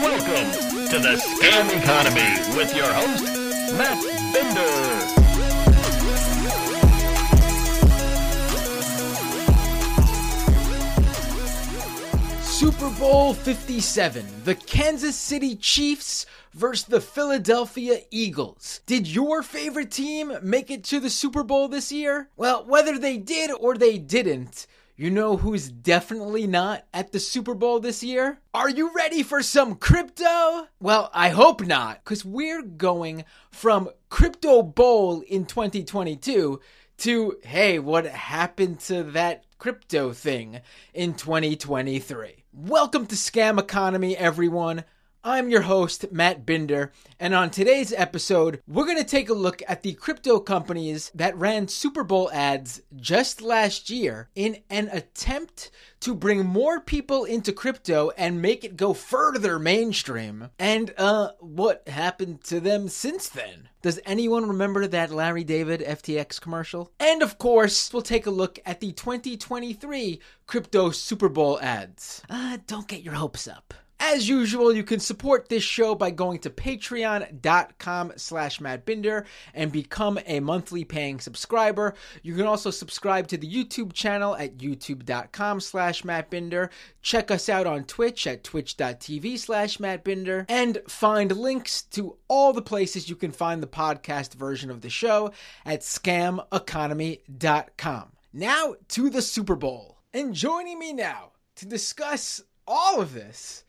Welcome to the Scam Economy with your host, Matt Binder. Super Bowl 57, the Kansas City Chiefs versus the Philadelphia Eagles. Did your favorite team make it to the Super Bowl this year? Well, whether they did or they didn't, you know who's definitely not at the Super Bowl this year? Are you ready for some crypto? Well, I hope not, because we're going from Crypto Bowl in 2022 to, hey, what happened to that crypto thing in 2023? Welcome to Scam Economy, everyone. I'm your host, Matt Binder, and on today's episode, we're going to take a look at the crypto companies that ran Super Bowl ads just last year in an attempt to bring more people into crypto and make it go further mainstream. And, uh, what happened to them since then? Does anyone remember that Larry David FTX commercial? And of course, we'll take a look at the 2023 crypto Super Bowl ads. Uh, don't get your hopes up. As usual, you can support this show by going to patreon.com slash mattbinder and become a monthly paying subscriber. You can also subscribe to the YouTube channel at youtube.com slash mattbinder. Check us out on Twitch at twitch.tv slash mattbinder. And find links to all the places you can find the podcast version of the show at scameconomy.com. Now to the Super Bowl. And joining me now to discuss all of this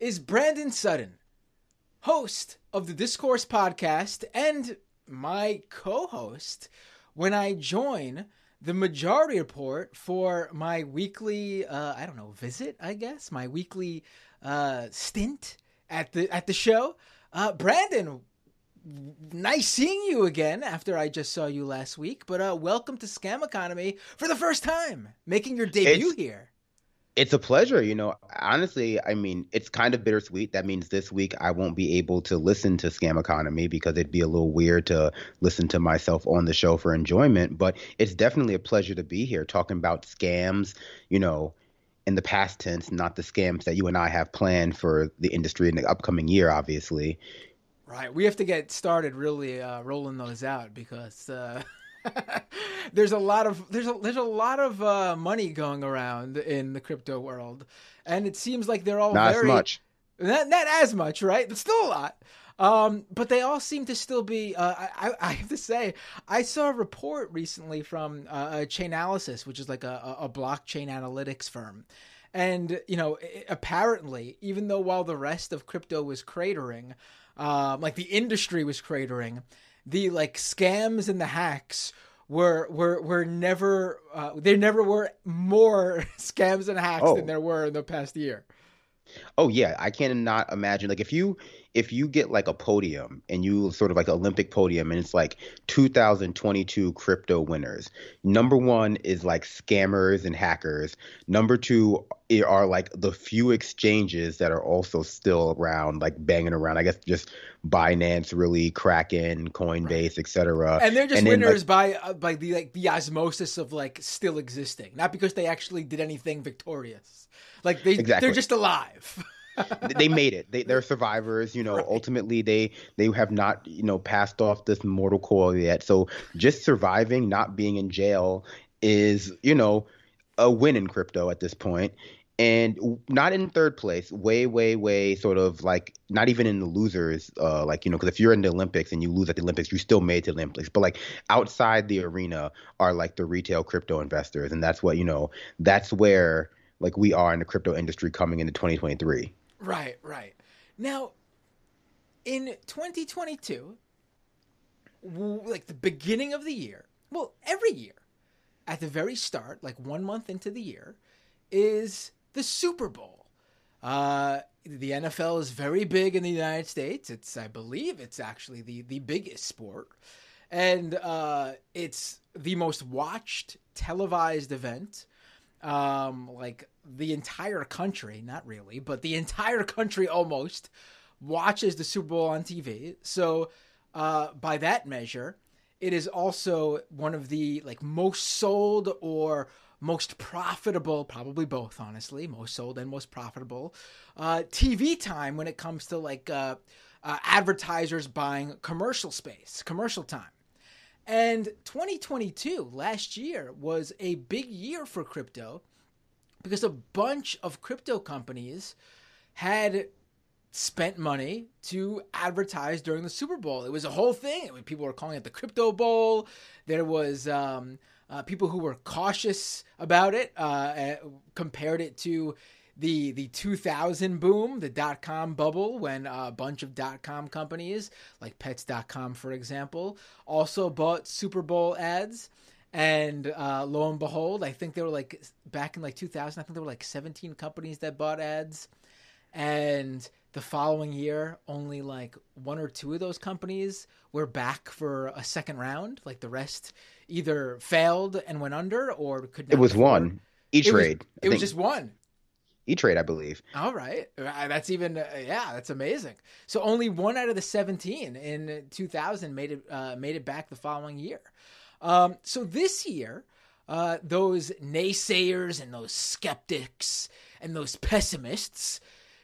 is Brandon Sutton, host of the Discourse podcast and my co host when I join the majority report for my weekly, uh, I don't know, visit, I guess, my weekly uh, stint at the at the show. Uh, Brandon, nice seeing you again after I just saw you last week. But uh, welcome to Scam Economy for the first time, making your debut It's- here. It's a pleasure, you know. Honestly, I mean, it's kind of bittersweet. That means this week I won't be able to listen to Scam Economy because it'd be a little weird to listen to myself on the show for enjoyment. But it's definitely a pleasure to be here talking about scams, you know, in the past tense, not the scams that you and I have planned for the industry in the upcoming year, obviously. Right. We have to get started really uh, rolling those out because uh, there's a lot of there's a there's a lot of uh, money going around in the crypto world, and it seems like they're all Not very as much. not not as much, right? But still a lot. Um, but they all seem to still be. Uh, I, I have to say, I saw a report recently from uh, Chainalysis, which is like a, a blockchain analytics firm, and you know, apparently, even though while the rest of crypto was cratering, um, like the industry was cratering, the like scams and the hacks were were were never uh, there never were more scams and hacks Oh. than there were in the past year. Oh yeah, I cannot imagine like if you if you get like a podium and you sort of like Olympic podium and it's like 2022 crypto winners. Number 1 is like scammers and hackers. Number 2 are like the few exchanges that are also still around like banging around. I guess just Binance, really Kraken, Coinbase, etc. and they're just like, winners by uh, by the like the osmosis of like still existing, not because they actually did anything victorious. Like they Exactly. they're just alive. they made it. They, they're survivors. You know, Right. ultimately they they have not you know passed off this mortal coil yet. So just surviving, not being in jail, is you know a win in crypto at this point. And not in third place, way, way, way, sort of like not even in the losers. Uh, like you know, because if you're in the Olympics and you lose at the Olympics, you still made it to the Olympics. But like outside the arena are like the retail crypto investors, and that's what you know. That's where like we are in the crypto industry coming into 2023. Right, right. Now, in 2022, like the beginning of the year, well, every year, at the very start, like one month into the year, is the Super Bowl. Uh, the NFL is very big in the United States. It's, I believe, it's actually the the biggest sport, and uh, it's the most watched televised event. Um, like the entire country, not really, but the entire country almost watches the Super Bowl on TV. So, uh, by that measure, it is also one of the like most sold or most profitable, probably both, honestly, most sold and most profitable uh, TV time when it comes to like uh, uh, advertisers buying commercial space, commercial time. And 2022, last year, was a big year for crypto because a bunch of crypto companies had spent money to advertise during the Super Bowl. It was a whole thing. People were calling it the Crypto Bowl. There was um, uh, people who were cautious about it, uh, compared it to the the 2000 boom, the dot com bubble, when a bunch of dot com companies like Pets.com, for example, also bought Super Bowl ads. And uh, lo and behold, I think there were like back in like 2000, I think there were like 17 companies that bought ads. And the following year, only like one or two of those companies were back for a second round. Like the rest either failed and went under or could. Not it was afford. one. E Trade. It, it was just one. E Trade, I believe. All right, uh, that's even uh, yeah, that's amazing. So only one out of the seventeen in 2000 made it uh, made it back the following year. Um, so this year, uh, those naysayers and those skeptics and those pessimists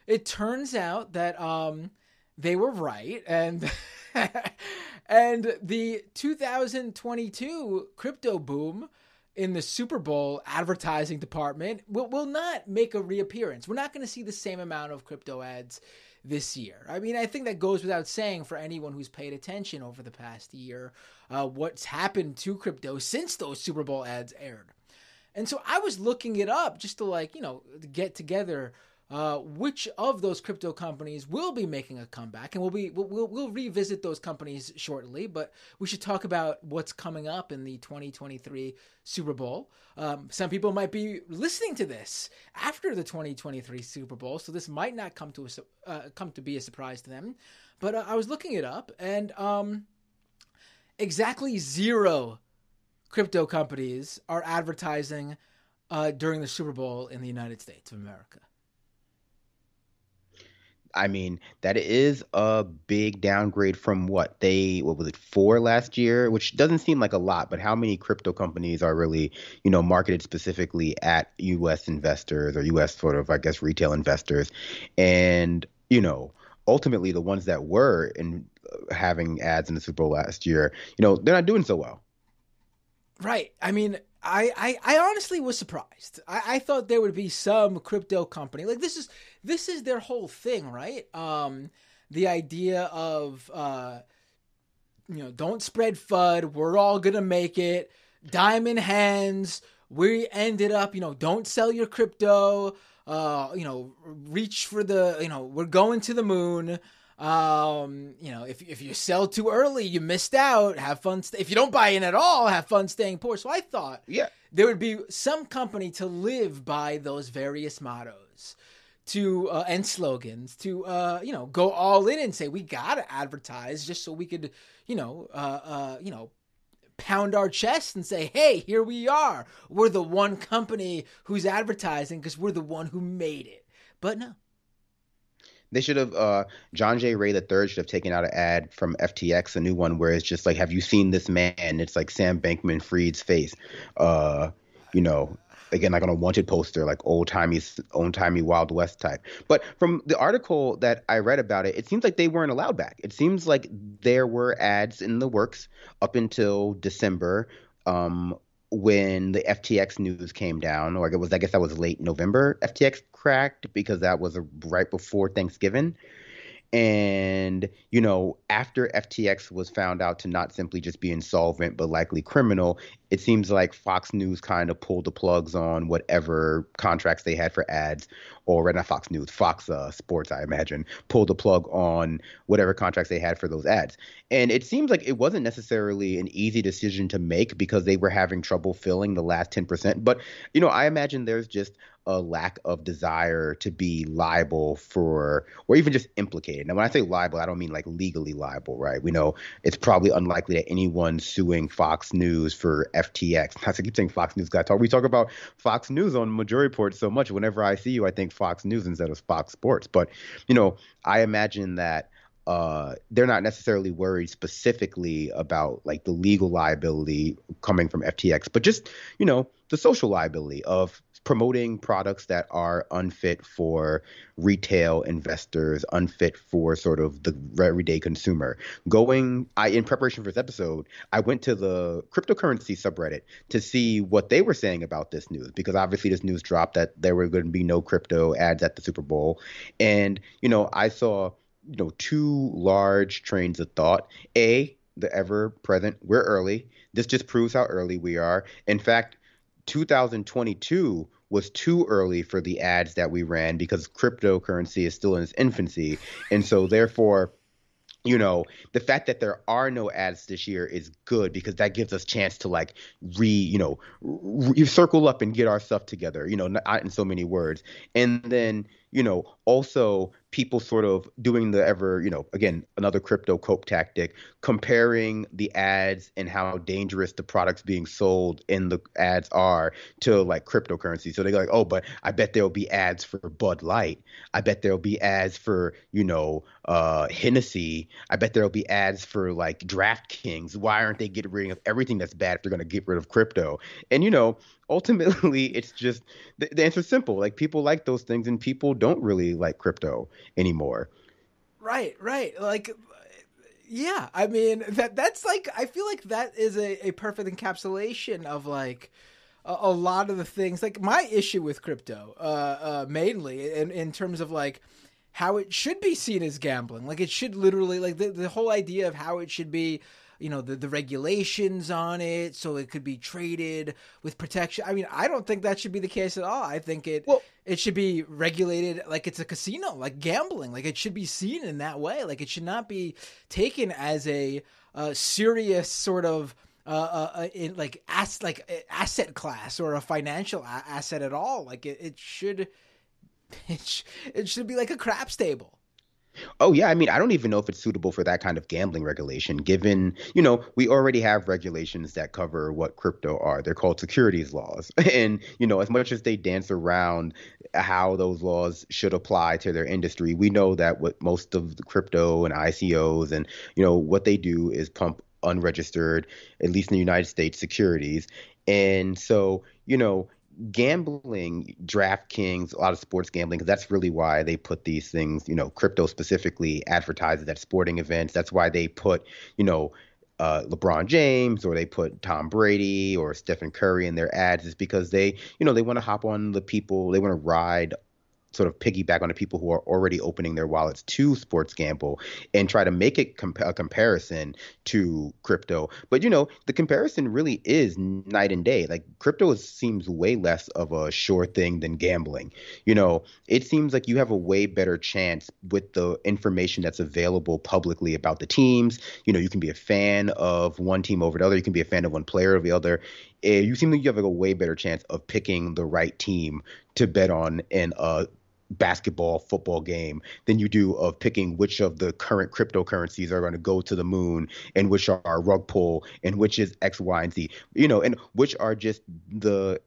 it turns out that um, they were right, and and the 2022 crypto boom in the Super Bowl advertising department will, will not make a reappearance. We're not going to see the same amount of crypto ads this year. I mean, I think that goes without saying for anyone who's paid attention over the past year, uh, what's happened to crypto since those Super Bowl ads aired. And so I was looking it up just to like, you know, get together uh, which of those crypto companies will be making a comeback, and we'll be we'll, we'll, we'll revisit those companies shortly. But we should talk about what's coming up in the 2023 Super Bowl. Um, some people might be listening to this after the 2023 Super Bowl, so this might not come to a, uh, come to be a surprise to them. But uh, I was looking it up, and um, exactly zero crypto companies are advertising uh, during the Super Bowl in the United States of America. I mean, that is a big downgrade from what they what was it four last year, which doesn't seem like a lot, but how many crypto companies are really, you know, marketed specifically at US investors or US sort of I guess retail investors and, you know, ultimately the ones that were in uh, having ads in the Super Bowl last year, you know, they're not doing so well. Right. I mean, I, I, I honestly was surprised. I, I thought there would be some crypto company like this is this is their whole thing, right? Um, the idea of uh, you know, don't spread FUD. We're all gonna make it. Diamond hands. We ended up, you know, don't sell your crypto. Uh, you know, reach for the, you know, we're going to the moon. Um, you know, if if you sell too early, you missed out. Have fun. St- if you don't buy in at all, have fun staying poor. So I thought, yeah, there would be some company to live by those various mottos to uh, and slogans to uh, you know go all in and say we gotta advertise just so we could you know uh, uh, you know pound our chest and say hey here we are we're the one company who's advertising because we're the one who made it but no they should have uh, John J. Ray the third should have taken out an ad from FTX, a new one where it's just like, "Have you seen this man?" It's like Sam Bankman-Fried's face, uh, you know, again like on a wanted poster, like old timey, old timey Wild West type. But from the article that I read about it, it seems like they weren't allowed back. It seems like there were ads in the works up until December. Um, when the FTX news came down, or it was, I guess that was late November. FTX cracked because that was right before Thanksgiving. And, you know, after FTX was found out to not simply just be insolvent, but likely criminal, it seems like Fox News kind of pulled the plugs on whatever contracts they had for ads, or not Fox News, Fox uh, Sports, I imagine, pulled the plug on whatever contracts they had for those ads. And it seems like it wasn't necessarily an easy decision to make because they were having trouble filling the last 10%. But, you know, I imagine there's just a lack of desire to be liable for, or even just implicated. Now, when I say liable, I don't mean like legally liable, right? We know it's probably unlikely that anyone suing Fox News for FTX. I keep saying Fox News guy talk. We talk about Fox News on Majority Report so much. Whenever I see you, I think Fox News instead of Fox Sports. But you know, I imagine that uh, they're not necessarily worried specifically about like the legal liability coming from FTX, but just you know the social liability of promoting products that are unfit for retail investors, unfit for sort of the everyday consumer. Going, I in preparation for this episode, I went to the cryptocurrency subreddit to see what they were saying about this news because obviously this news dropped that there were going to be no crypto ads at the Super Bowl, and you know I saw you know two large trains of thought. A the ever present, we're early. This just proves how early we are. In fact, 2022 was too early for the ads that we ran because cryptocurrency is still in its infancy. And so, therefore, you know the fact that there are no ads this year is good because that gives us chance to like re you know re- circle up and get our stuff together you know not in so many words and then you know also people sort of doing the ever, you know, again, another crypto cope tactic, comparing the ads and how dangerous the products being sold in the ads are to like cryptocurrency. So they go like, oh, but I bet there'll be ads for Bud Light. I bet there'll be ads for, you know, uh, Hennessy. I bet there'll be ads for like DraftKings. Why aren't they getting rid of everything that's bad if they're going to get rid of crypto? And, you know, ultimately it's just the, the answer's simple. Like people like those things and people don't really like crypto anymore. Right right. Like yeah i mean that that's like i feel like that is a, a perfect encapsulation of like a, a lot of the things. Like my issue with crypto uh uh mainly in, in terms of like how it should be seen as gambling. Like it should literally like the, the whole idea of how it should be you know the, the regulations on it so it could be traded with protection. I mean i don't think that should be the case at all. I think it well, it should be regulated like it's a casino like gambling. Like it should be seen in that way. Like it should not be taken as a, a serious sort of uh, uh, uh in like ass like asset class or a financial a- asset at all. Like it, it should it, sh- it should be like a craps table Oh yeah, I mean, I don't even know if it's suitable for that kind of gambling regulation. Given, you know, we already have regulations that cover what crypto are. They're called securities laws, and you know, as much as they dance around how those laws should apply to their industry, we know that what most of the crypto and ICOs and you know what they do is pump unregistered, at least in the United States, securities. And so, you know, gambling, DraftKings, a lot of sports gambling, because that's really why they put these things, you know, crypto specifically advertises at sporting events. That's why they put, you know, uh, LeBron James or they put Tom Brady or Stephen Curry in their ads is because they, you know, they want to hop on the people, they want to ride sort of piggyback on the people who are already opening their wallets to sports gamble and try to make it comp- a comparison to crypto. But you know, the comparison really is night and day. Like crypto is, seems way less of a sure thing than gambling. You know, it seems like you have a way better chance with the information that's available publicly about the teams. You know, you can be a fan of one team over the other. You can be a fan of one player over the other. Eh, you seem like you have like a way better chance of picking the right team to bet on in a basketball football game than you do of picking which of the current cryptocurrencies are going to go to the moon and which are rug pull and which is x y and z. You know and which are just the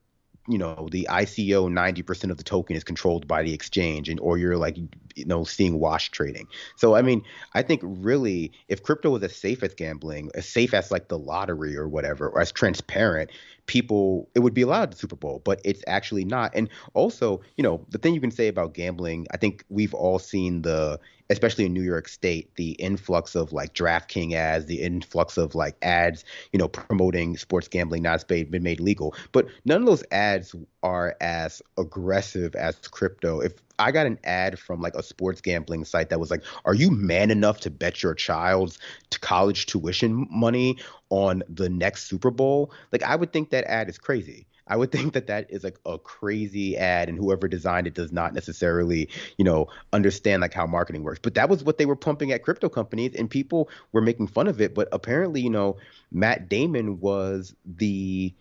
you know the ICO 90% of the token is controlled by the exchange and or you're like you know seeing wash trading. So I mean, I think really if crypto was as safe as gambling, as safe as like the lottery or whatever, or as transparent, people it would be allowed the Super Bowl, but it's actually not. And also, you know, the thing you can say about gambling, I think we've all seen the especially in New York State, the influx of like DraftKings ads, the influx of like ads, you know, promoting sports gambling not been made legal. But none of those ads are as aggressive as crypto. If I got an ad from like a sports gambling site that was like, "Are you man enough to bet your child's college tuition money on the next Super Bowl?" Like I would think that ad is crazy. I would think that that is like a crazy ad, and whoever designed it does not necessarily, you know, understand like how marketing works. But that was what they were pumping at crypto companies, and people were making fun of it. But apparently, you know, Matt Damon was the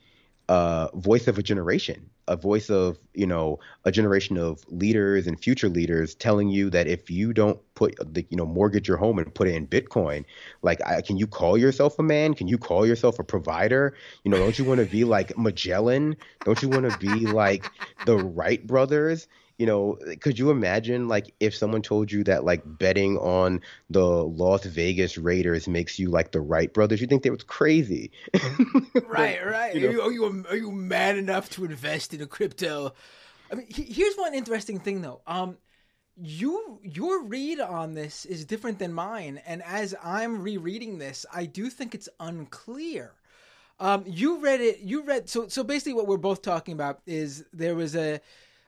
uh, voice of a generation, a voice of you know a generation of leaders and future leaders telling you that if you don't put the you know mortgage your home and put it in Bitcoin, like I, can you call yourself a man? Can you call yourself a provider? You know, don't you want to be like Magellan? Don't you want to be like the Wright brothers? You know, could you imagine like if someone told you that like betting on the Las Vegas Raiders makes you like the Wright brothers? You think they was crazy, right? Right. You know, are, you, are you are you mad enough to invest in a crypto? I mean, here's one interesting thing though. Um, you your read on this is different than mine, and as I'm rereading this, I do think it's unclear. Um, you read it. You read so so. Basically, what we're both talking about is there was a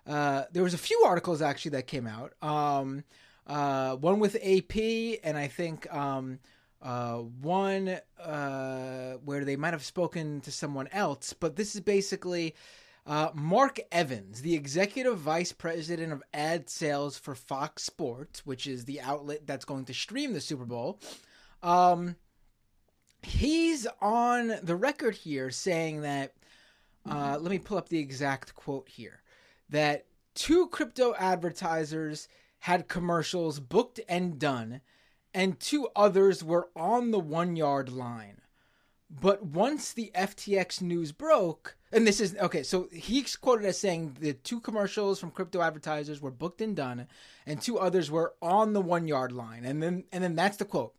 uh, there was a few articles actually that came out. Um, uh, one with AP, and I think um, uh, one uh, where they might have spoken to someone else. But this is basically uh, Mark Evans, the executive vice president of ad sales for Fox Sports, which is the outlet that's going to stream the Super Bowl. Um, he's on the record here saying that. Uh, let me pull up the exact quote here that two crypto advertisers had commercials booked and done, and two others were on the one yard line. But once the FTX news broke, and this is okay, so he's quoted as saying the two commercials from crypto advertisers were booked and done, and two others were on the one yard line. And then and then that's the quote.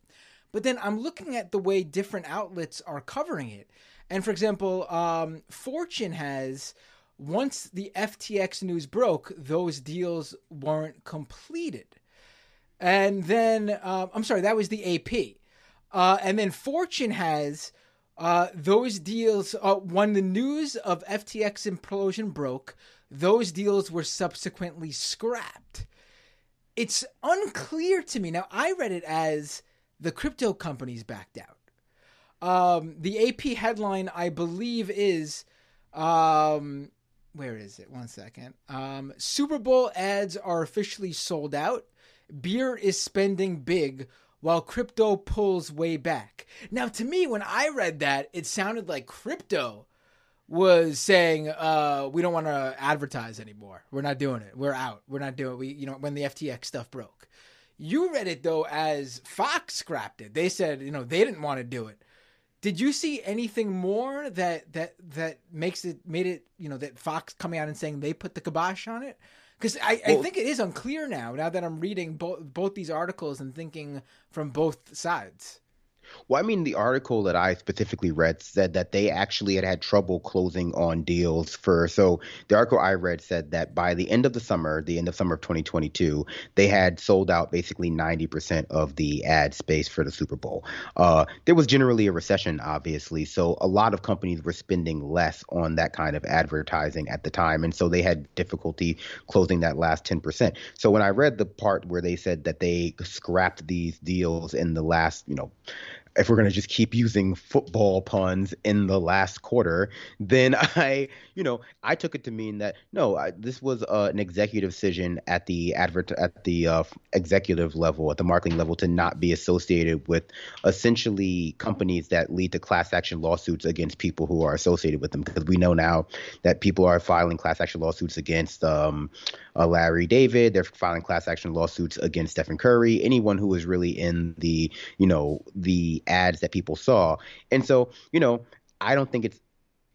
But then I'm looking at the way different outlets are covering it. And for example, um, Fortune has once the FTX news broke, those deals weren't completed. And then, uh, I'm sorry, that was the AP. Uh, and then Fortune has uh, those deals, uh, when the news of FTX implosion broke, those deals were subsequently scrapped. It's unclear to me. Now, I read it as the crypto companies backed out. Um, the AP headline, I believe, is um, where is it? One second. Um, Super Bowl ads are officially sold out. Beer is spending big while crypto pulls way back. Now, to me, when I read that, it sounded like crypto was saying, uh, "We don't want to advertise anymore. We're not doing it. We're out. We're not doing. It. We, you know, when the FTX stuff broke." You read it though as Fox scrapped it. They said, you know, they didn't want to do it. Did you see anything more that that that makes it made it you know that Fox coming out and saying they put the kibosh on it? Because I, well, I think it is unclear now. Now that I'm reading both both these articles and thinking from both sides. Well, I mean, the article that I specifically read said that they actually had had trouble closing on deals for. So the article I read said that by the end of the summer, the end of summer of 2022, they had sold out basically 90% of the ad space for the Super Bowl. Uh, there was generally a recession, obviously, so a lot of companies were spending less on that kind of advertising at the time, and so they had difficulty closing that last 10%. So when I read the part where they said that they scrapped these deals in the last, you know, if we're going to just keep using football puns in the last quarter, then I, you know, I took it to mean that no, I, this was uh, an executive decision at the advert at the uh, executive level, at the marketing level, to not be associated with essentially companies that lead to class action lawsuits against people who are associated with them. Because we know now that people are filing class action lawsuits against um, uh, Larry David, they're filing class action lawsuits against Stephen Curry, anyone who was really in the, you know, the ads that people saw. And so, you know, I don't think it's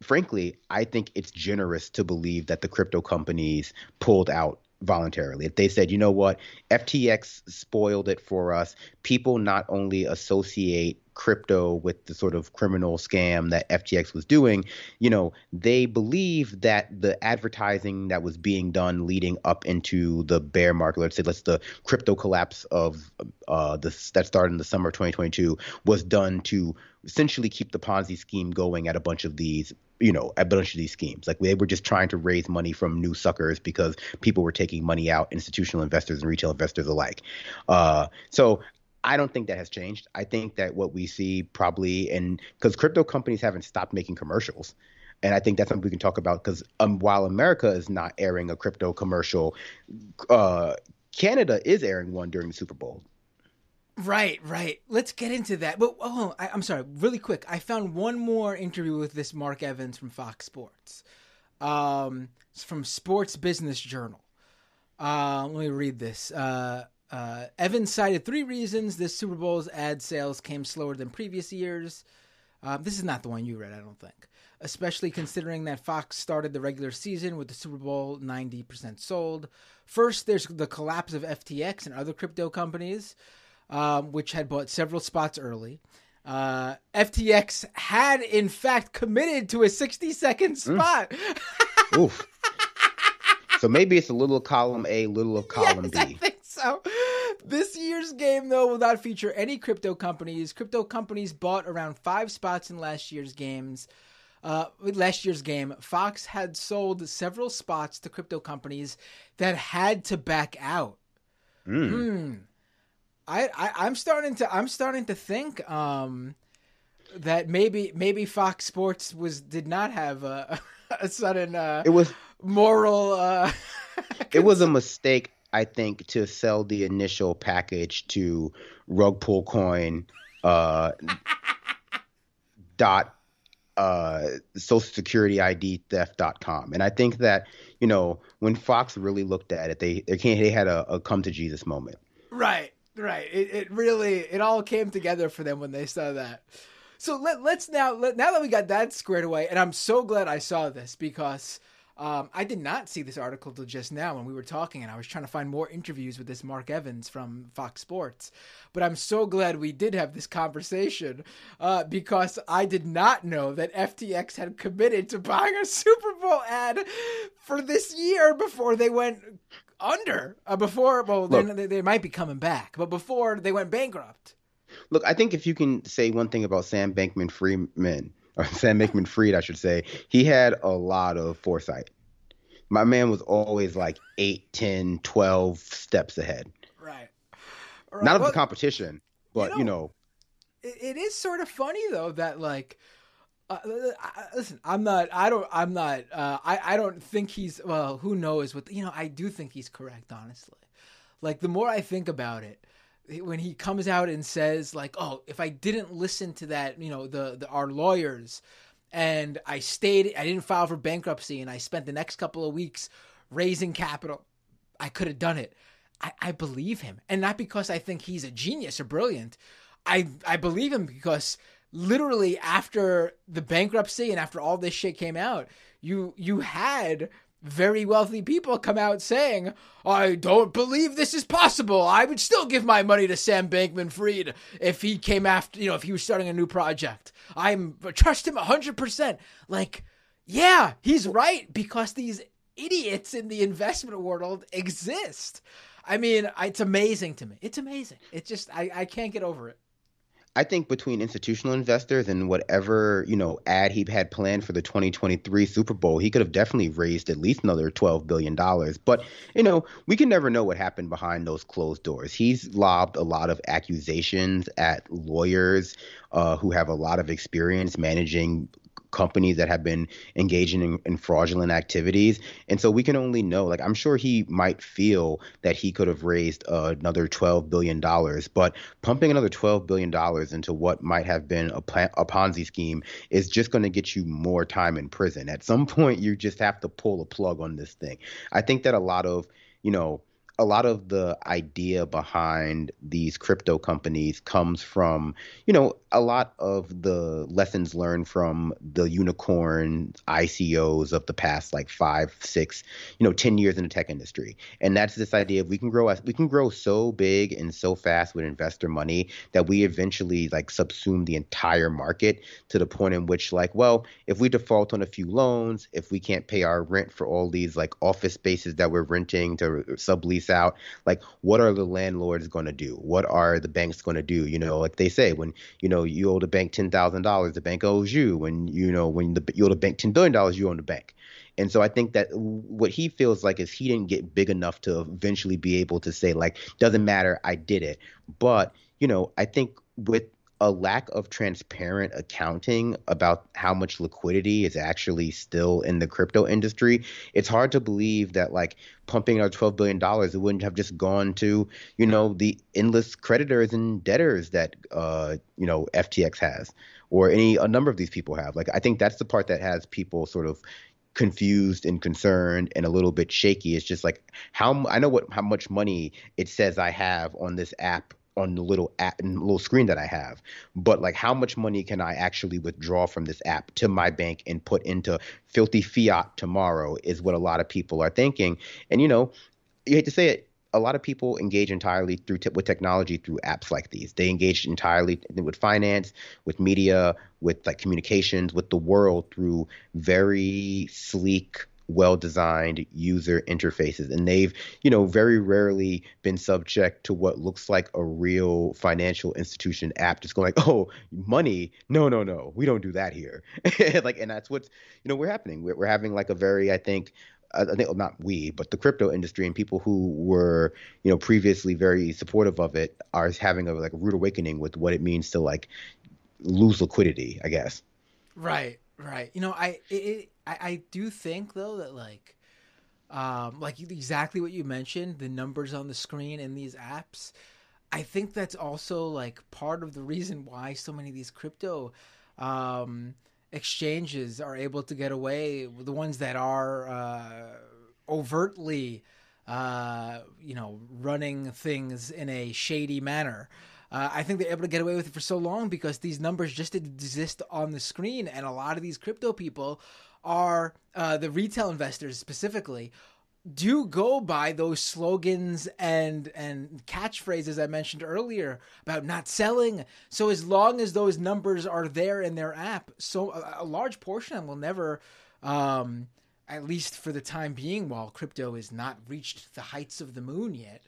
frankly, I think it's generous to believe that the crypto companies pulled out voluntarily. If they said, you know what, FTX spoiled it for us, people not only associate crypto with the sort of criminal scam that FTX was doing, you know, they believe that the advertising that was being done leading up into the bear market, let's say let's the crypto collapse of uh that started in the summer of 2022 was done to essentially keep the Ponzi scheme going at a bunch of these you know, a bunch of these schemes. Like they were just trying to raise money from new suckers because people were taking money out, institutional investors and retail investors alike. Uh, so I don't think that has changed. I think that what we see probably, and because crypto companies haven't stopped making commercials. And I think that's something we can talk about because um, while America is not airing a crypto commercial, uh, Canada is airing one during the Super Bowl. Right, right. Let's get into that. But oh, I, am sorry, really quick. I found one more interview with this Mark Evans from Fox Sports, um, from Sports Business Journal. Uh, let me read this. Uh, uh, Evans cited three reasons this Super Bowl's ad sales came slower than previous years. Um, this is not the one you read, I don't think. Especially considering that Fox started the regular season with the Super Bowl 90% sold. First, there's the collapse of FTX and other crypto companies, um, which had bought several spots early. Uh, FTX had, in fact, committed to a 60 second Mm. spot. Oof. so maybe it's a little column A, little of column yes, I B. think so. This year's game, though, will not feature any crypto companies. Crypto companies bought around five spots in last year's games. Uh, last year's game, Fox had sold several spots to crypto companies that had to back out. Mm. Hmm. I, I I'm starting to I'm starting to think um that maybe maybe Fox Sports was did not have a, a sudden uh, It was moral uh it was a mistake, I think, to sell the initial package to Rug Pull Coin uh, dot uh social security id theft.com and i think that you know when fox really looked at it they they can't they had a, a come to jesus moment Right, right. It, it really it all came together for them when they saw that. So let let's now let, now that we got that squared away, and I'm so glad I saw this because um, I did not see this article till just now when we were talking, and I was trying to find more interviews with this Mark Evans from Fox Sports. But I'm so glad we did have this conversation uh, because I did not know that FTX had committed to buying a Super Bowl ad for this year before they went under. Uh, before, well, Look. they, they might be coming back, but before they went bankrupt. look i think if you can say one thing about sam bankman freeman sam bankman Freed, i should say. He had a lot of foresight. My man was always like 8 10 12 steps ahead. Right. not of Well, the competition but know- you know it, it is sort of funny though that like uh, listen i'm not i don't i'm not uh, I, I don't think he's well who knows what you know i do think he's correct honestly. Like the more i think about it when he comes out and says like oh if i didn't listen to that you know the, the our lawyers and i stayed i didn't file for bankruptcy and i spent the next couple of weeks raising capital I could have done it. I, I believe him. And not because I think he's a genius or brilliant. I I believe him because literally after the bankruptcy and after all this shit came out, you you had very wealthy people come out saying, I don't believe this is possible. I would still give my money to Sam Bankman Fried if he came after, you know, if he was starting a new project. I'm trust him 100%. Like, yeah, he's right because these idiots in the investment world exist. I mean, it's amazing to me. It's amazing. It's just I, I can't get over it. I think between institutional investors and whatever you know ad he had planned for the 2023 Super Bowl, he could have definitely raised at least another 12 billion dollars. But you know, we can never know what happened behind those closed doors. He's lobbed a lot of accusations at lawyers uh, who have a lot of experience managing companies that have been engaging in, in fraudulent activities. And so we can only know like i'm sure he might feel that he could have raised uh, another 12 billion dollars but pumping another 12 billion dollars into what might have been a, pla- a ponzi scheme is just going to get you more time in prison. At some point you just have to pull a plug on this thing. I think that a lot of you know a lot of the idea behind these crypto companies comes from, you know, a lot of the lessons learned from the unicorn ICOs of the past like five, six, you know, ten years in the tech industry. And that's this idea of we can grow we can grow so big and so fast with investor money that we eventually like subsume the entire market to the point in which like, well, if we default on a few loans, if we can't pay our rent for all these like office spaces that we're renting to sublease out like what are the landlords going to do? What are the banks going to do? You know like they say when you know you owe the bank $10,000 the bank owes you. When you know when the, you owe the bank $10 billion you owe the bank. And so I think that what he feels like is he didn't get big enough to eventually be able to say like doesn't matter I did it. But you know I think with a lack of transparent accounting about how much liquidity is actually still in the crypto industry, it's hard to believe that like pumping out twelve billion dollars, it wouldn't have just gone to you know the endless creditors and debtors that uh, you know FTX has, or any a number of these people have. Like I think that's the part that has people sort of confused and concerned and a little bit shaky. It's just like how I know what how much money it says I have on this app on the little app little screen that I have, but like how much money can I actually withdraw from this app to my bank and put into filthy fiat tomorrow is what a lot of people are thinking. And you know, you hate to say it, a lot of people engage entirely through t- with technology through apps like these. They engage entirely with finance, with media, with like communications, with the world through very sleek well designed user interfaces and they've you know very rarely been subject to what looks like a real financial institution app just going like oh money no no no we don't do that here like and that's what's you know we're happening we're, we're having like a very i think uh, I think well, not we, but the crypto industry and people who were, you know, previously very supportive of it are having a like a rude awakening with what it means to like lose liquidity, I guess. Right, right. You know, I it, I, I do think though that like um like exactly what you mentioned the numbers on the screen in these apps i think that's also like part of the reason why so many of these crypto um exchanges are able to get away the ones that are uh overtly uh you know running things in a shady manner. Uh, I think they're able to get away with it for so long because these numbers just exist on the screen, and a lot of these crypto people are uh, the retail investors specifically do go by those slogans and and catchphrases I mentioned earlier about not selling. So as long as those numbers are there in their app, so a, a large portion of them will never, um, at least for the time being, while crypto has not reached the heights of the moon yet,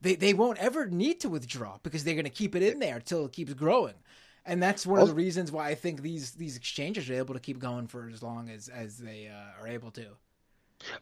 they they won't ever need to withdraw because they're going to keep it in there until it keeps growing and that's one of the reasons why I think these these exchanges are able to keep going for as long as as they uh, are able to.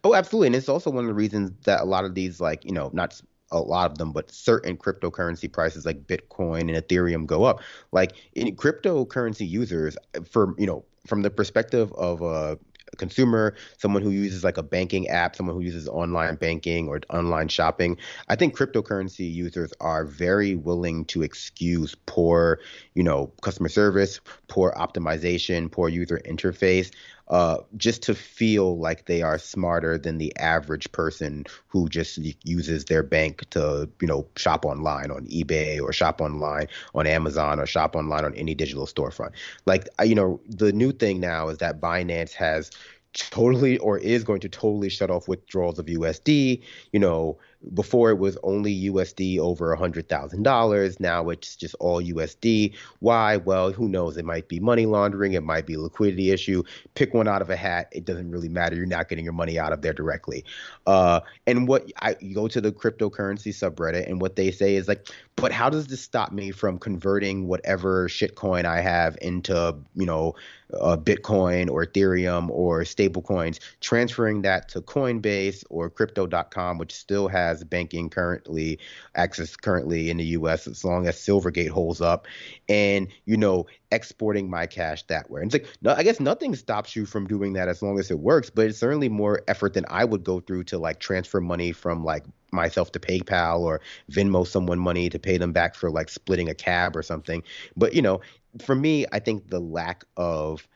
Oh, absolutely, and it's also one of the reasons that a lot of these, like you know, not a lot of them, but certain cryptocurrency prices like Bitcoin and Ethereum go up. Like in cryptocurrency users, for you know, from the perspective of a consumer, someone who uses like a banking app, someone who uses online banking or online shopping. I think cryptocurrency users are very willing to excuse poor, you know, customer service, poor optimization, poor user interface. Uh, just to feel like they are smarter than the average person who just uses their bank to, you know, shop online on eBay or shop online on Amazon or shop online on any digital storefront. Like, you know, the new thing now is that Binance has totally or is going to totally shut off withdrawals of USD. You know, before it was only USD over a hundred thousand dollars. Now it's just all USD. Why? Well, who knows? It might be money laundering. It might be liquidity issue. Pick one out of a hat. It doesn't really matter. You're not getting your money out of there directly. Uh, and what I you go to the cryptocurrency subreddit, and what they say is like, but how does this stop me from converting whatever shitcoin I have into you know uh, Bitcoin or Ethereum or stable coins, transferring that to Coinbase or Crypto.com, which still has banking currently access currently in the U.S. as long as Silvergate holds up, and you know exporting my cash that way. And it's like, no, I guess nothing stops you from doing that as long as it works, but it's certainly more effort than I would go through to like transfer money from like myself to PayPal or Venmo someone money to pay them back for like splitting a cab or something. But you know, for me, I think the lack of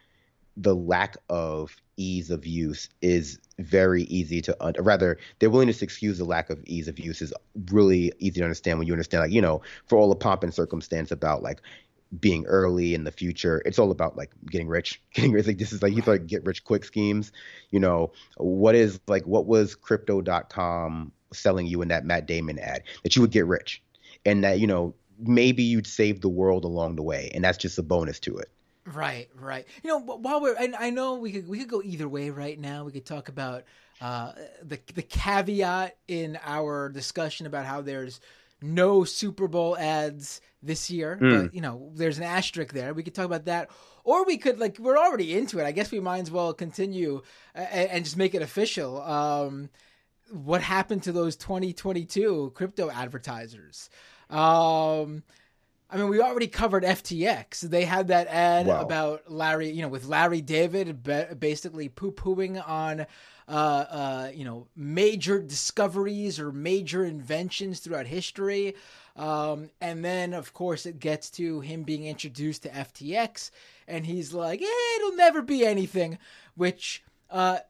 the lack of ease of use is very easy to un- rather their willingness to excuse the lack of ease of use is really easy to understand when you understand like you know for all the pomp and circumstance about like being early in the future it's all about like getting rich getting rich like this is like you like get rich quick schemes you know what is like what was crypto.com selling you in that matt damon ad that you would get rich and that you know maybe you'd save the world along the way, and that's just a bonus to it. Right, right. You know, while we're, I, I know we could we could go either way right now. We could talk about uh, the the caveat in our discussion about how there's no Super Bowl ads this year, mm. but you know, there's an asterisk there. We could talk about that, or we could like we're already into it. I guess we might as well continue and, and just make it official. Um, what happened to those 2022 crypto advertisers? Um, I mean, we already covered FTX. They had that ad wow. about Larry, you know, with Larry David basically poo pooing on, uh, uh, you know, major discoveries or major inventions throughout history. Um, and then, of course, it gets to him being introduced to FTX, and he's like, "Yeah, it'll never be anything," which, uh,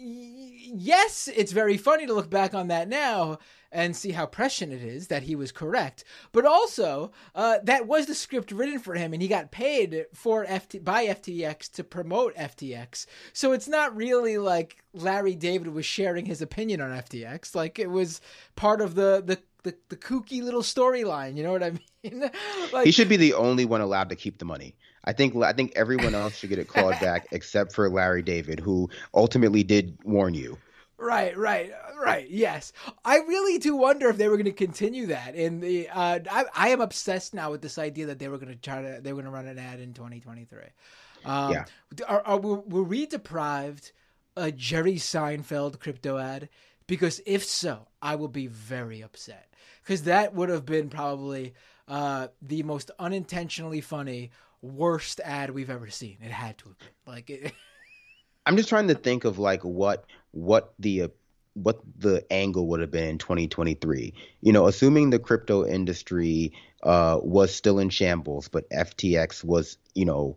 yes, it's very funny to look back on that now and see how prescient it is that he was correct. But also, uh, that was the script written for him, and he got paid for FT- by FTX to promote FTX. So it's not really like Larry David was sharing his opinion on FTX. Like it was part of the the the, the kooky little storyline. You know what I mean? like, he should be the only one allowed to keep the money. I think I think everyone else should get it clawed back except for Larry David, who ultimately did warn you. Right, right, right. Yes, I really do wonder if they were going to continue that. In the, uh, I, I am obsessed now with this idea that they were going to try to, they were going to run an ad in 2023. Um, yeah. Are, are were, were we deprived a Jerry Seinfeld crypto ad? Because if so, I will be very upset. Because that would have been probably uh, the most unintentionally funny, worst ad we've ever seen. It had to have been like. It, I'm just trying to think of like what what the uh, what the angle would have been in 2023. You know, assuming the crypto industry uh, was still in shambles, but FTX was, you know,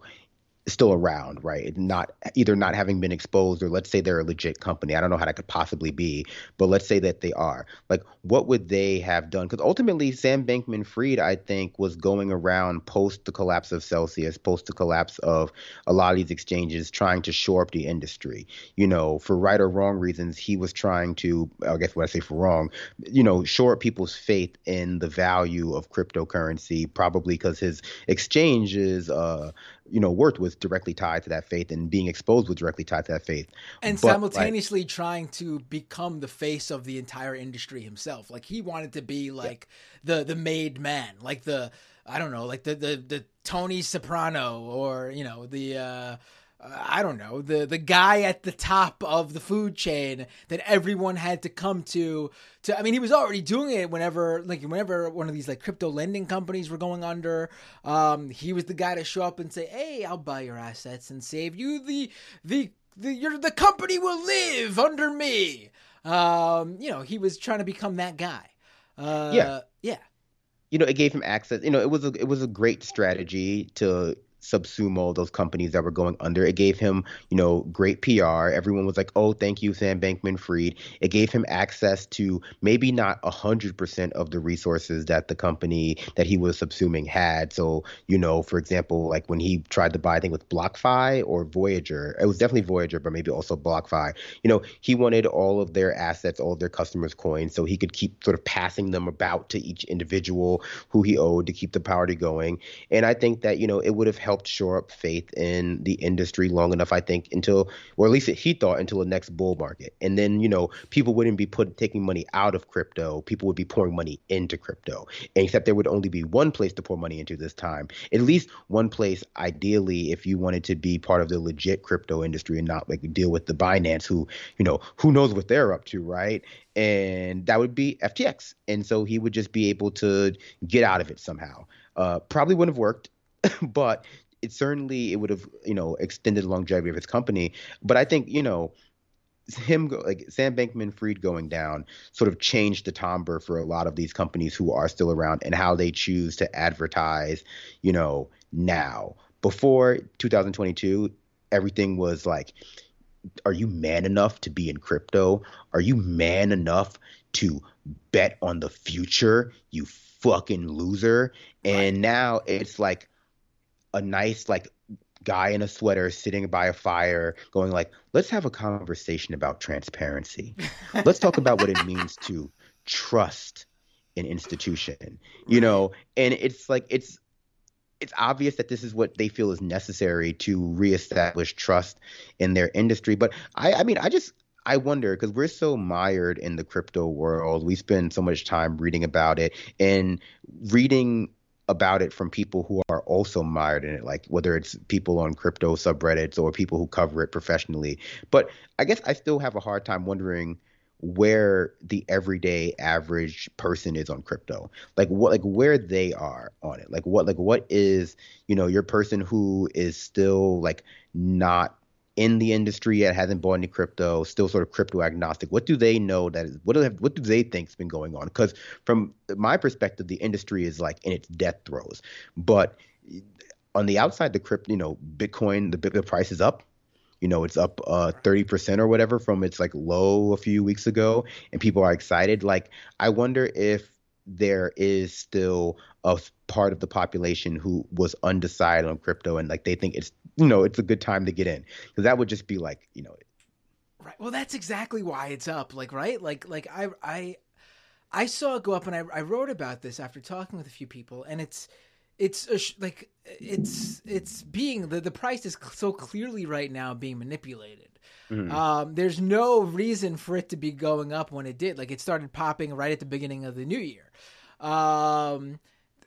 still around, right? Not either not having been exposed or let's say they're a legit company. I don't know how that could possibly be, but let's say that they are. Like what would they have done? Cuz ultimately Sam Bankman-Fried I think was going around post the collapse of Celsius, post the collapse of a lot of these exchanges trying to shore up the industry. You know, for right or wrong reasons, he was trying to I guess what I say for wrong, you know, shore up people's faith in the value of cryptocurrency probably cuz his exchanges uh you know worth was directly tied to that faith and being exposed was directly tied to that faith and but, simultaneously like, trying to become the face of the entire industry himself like he wanted to be like yeah. the the made man like the i don't know like the the, the tony soprano or you know the uh I don't know, the the guy at the top of the food chain that everyone had to come to to I mean he was already doing it whenever like whenever one of these like crypto lending companies were going under, um he was the guy to show up and say, "Hey, I'll buy your assets and save you the the the your the company will live under me." Um, you know, he was trying to become that guy. Uh yeah. Yeah you know, it gave him access. You know, it was a it was a great strategy to subsume all those companies that were going under. It gave him, you know, great PR. Everyone was like, "Oh, thank you, Sam Bankman-Fried." It gave him access to maybe not hundred percent of the resources that the company that he was subsuming had. So, you know, for example, like when he tried to buy, I think with BlockFi or Voyager, it was definitely Voyager, but maybe also BlockFi. You know, he wanted all of their assets, all of their customers' coins, so he could keep sort of passing them about to each individual who he owed to keep the party going. And I think that you know it would have helped helped shore up faith in the industry long enough, I think, until, or at least he thought, until the next bull market. And then, you know, people wouldn't be put taking money out of crypto. People would be pouring money into crypto. And except there would only be one place to pour money into this time. At least one place, ideally, if you wanted to be part of the legit crypto industry and not like deal with the Binance, who, you know, who knows what they're up to, right? And that would be FTX. And so he would just be able to get out of it somehow. Uh, probably wouldn't have worked, but it certainly it would have you know extended the longevity of his company. But I think you know him go, like Sam Bankman-Fried going down sort of changed the timbre for a lot of these companies who are still around and how they choose to advertise. You know now before 2022, everything was like. Are you man enough to be in crypto? Are you man enough to bet on the future? You fucking loser. And right. now it's like, a nice like guy in a sweater sitting by a fire going like let's have a conversation about transparency. Let's talk about what it means to trust an institution you know? And it's like it's it's obvious that this is what they feel is necessary to reestablish trust in their industry. But i i mean i just I wonder because we're so mired in the crypto world. We spend so much time reading about it and reading about it from people who are also mired in it, like whether it's people on crypto subreddits or people who cover it professionally. But I guess I still have a hard time wondering where the everyday average person is on crypto like what like where they are on it like what like what is you know your person who is still like not in the industry yet, hasn't bought any crypto, still sort of crypto agnostic. What do they know that is, what do they, what do they think's been going on? Because from my perspective, the industry is like in its death throes. But on the outside, the crypto, you know, Bitcoin, the the price is up. you know it's up uh 30% or whatever from its like low a few weeks ago and people are excited like i wonder if there is still a part of the population who was undecided on crypto and like they think it's you know it's a good time to get in. Because that would just be like you know right. Well that's exactly why it's up like right? Like like i i i saw it go up and i, I wrote about this after talking with a few people and it's it's a like it's it's being the, the price is so clearly right now being manipulated mm-hmm. um, there's no reason for it to be going up when it did like it started popping right at the beginning of the new year um,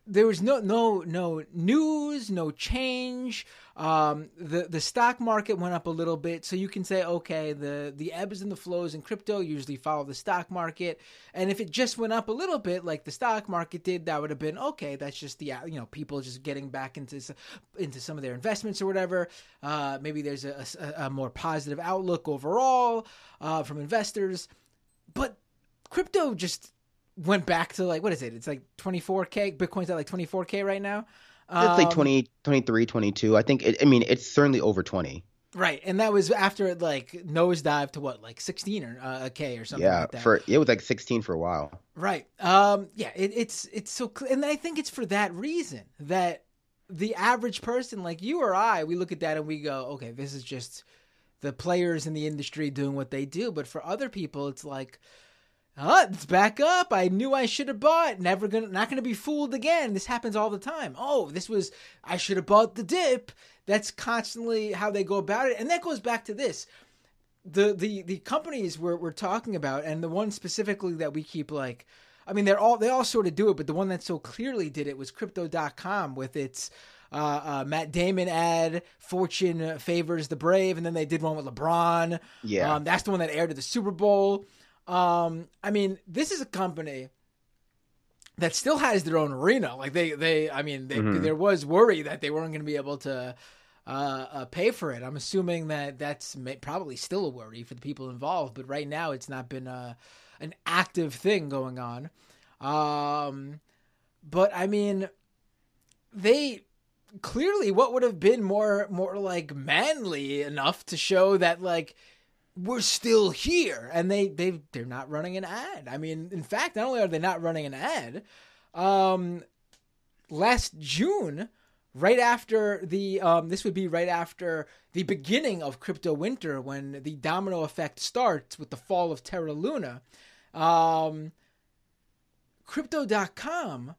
there was no no no news, no change. Um, the the stock market went up a little bit, so you can say, okay, the the ebbs and the flows in crypto usually follow the stock market, and if it just went up a little bit, like the stock market did, that would have been okay. That's just the you know people just getting back into into some of their investments or whatever. Uh, maybe there's a, a, a, more positive outlook overall uh, from investors, but crypto just went back to like what is it? It's like 24k. Bitcoin's at like 24k right now. Um, it's like 20, 23, 22. I think. It, I mean, it's certainly over 20. Right, and that was after it like nosedive to what, like 16 or uh, a k or something. Yeah, like that. for it was like 16 for a while. Right. Um. Yeah. It, it's it's so, cl- and I think it's for that reason that the average person like you or I, we look at that and we go, okay, this is just the players in the industry doing what they do. But for other people, it's like Oh, it's back up. I knew I should have bought. Never gonna, not gonna be fooled again. This happens all the time. Oh, this was, I should have bought the dip. That's constantly how they go about it, and that goes back to this. The the the companies we're we're talking about, and the one specifically that we keep like, I mean, they're all they all sort of do it, but the one that so clearly did it was Crypto.com with its. Uh, uh, Matt Damon ad, Fortune favors the brave, and then they did one with LeBron. Yeah, um, that's the one that aired at the Super Bowl. Um, I mean, this is a company that still has their own arena. Like they, they, I mean, they, mm-hmm. there was worry that they weren't going to be able to uh, uh, pay for it. I'm assuming that that's may, probably still a worry for the people involved, but right now it's not been a, uh, an active thing going on. Um, but I mean, they clearly what would have been more more like manly enough to show that like we're still here. And they they they're not running an ad. I mean in fact not only are they not running an ad um last june right after the um this would be right after the beginning of crypto winter when the domino effect starts with the fall of terra luna um crypto.com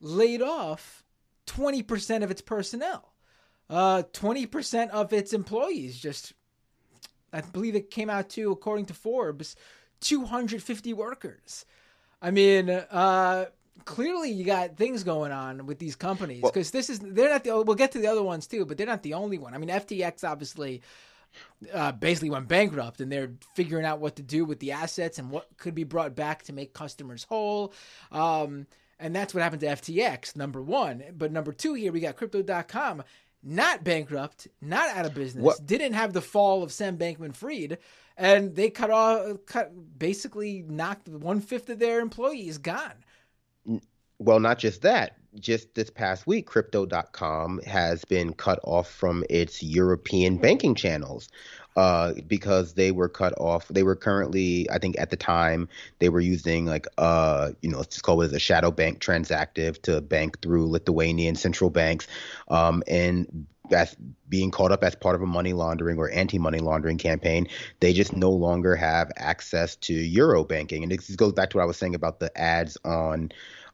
laid off 20% of its personnel. Uh 20% of its employees just I believe it came out to, according to Forbes, 250 workers. I mean, uh, clearly you got things going on with these companies because well, this is they're not the. We'll get to the other ones too, but they're not the only one. I mean, FTX obviously. Uh, basically went bankrupt and they're figuring out what to do with the assets and what could be brought back to make customers whole. Um, and that's what happened to FTX, number one. But number two, here we got crypto.com not bankrupt, not out of business, what? didn't have the fall of Sam Bankman Fried, and they cut off, cut basically knocked one fifth of their employees gone. Well, not just that. Just this past week, Crypto.com has been cut off from its European banking channels uh, because they were cut off. They were currently, I think, at the time, they were using like uh, you know, it's called as a shadow bank transactive to bank through Lithuanian central banks, um, and that's being caught up as part of a money laundering or anti-money laundering campaign. They just no longer have access to euro banking, and this goes back to what I was saying about the ads on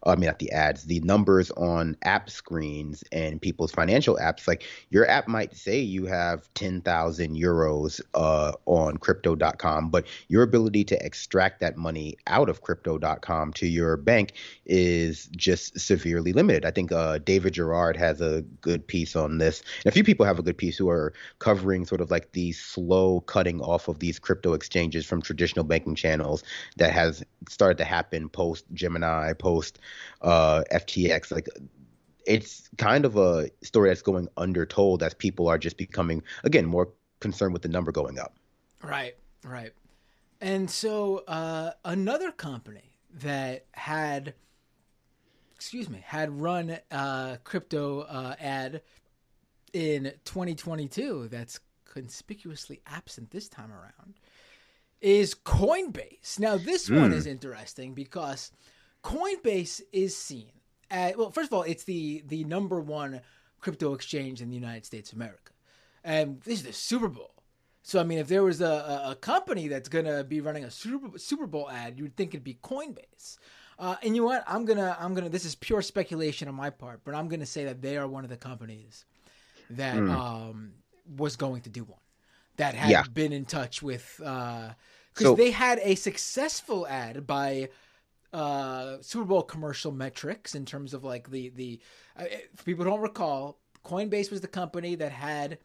I mean, not the ads, the numbers on app screens and people's financial apps. Like your app might say you have 10,000 euros uh, on crypto.com, but your ability to extract that money out of crypto.com to your bank is just severely limited. I think uh, David Gerard has a good piece on this. And a few people have a good piece who are covering sort of like the slow cutting off of these crypto exchanges from traditional banking channels that has started to happen post Gemini, post uh, FTX. Like it's kind of a story that's going undertold as people are just becoming again more concerned with the number going up. Right, right. And so uh, another company that had excuse me had run a crypto uh, ad in 2022 that's conspicuously absent this time around is Coinbase. Now, this one is interesting because Coinbase is seen at, well, first of all, it's the, the number one crypto exchange in the United States of America. And this is the Super Bowl. So, I mean, if there was a, a, company that's going to be running a Super, Super Bowl ad, you would think it'd be Coinbase. Uh, and you know what? I'm gonna, I'm gonna. This is pure speculation on my part, but I'm gonna say that they are one of the companies that um, was going to do one that had Yeah. been in touch with because So- they had a successful ad by uh, Super Bowl commercial metrics in terms of like the the uh, if people don't recall, Coinbase was the company that had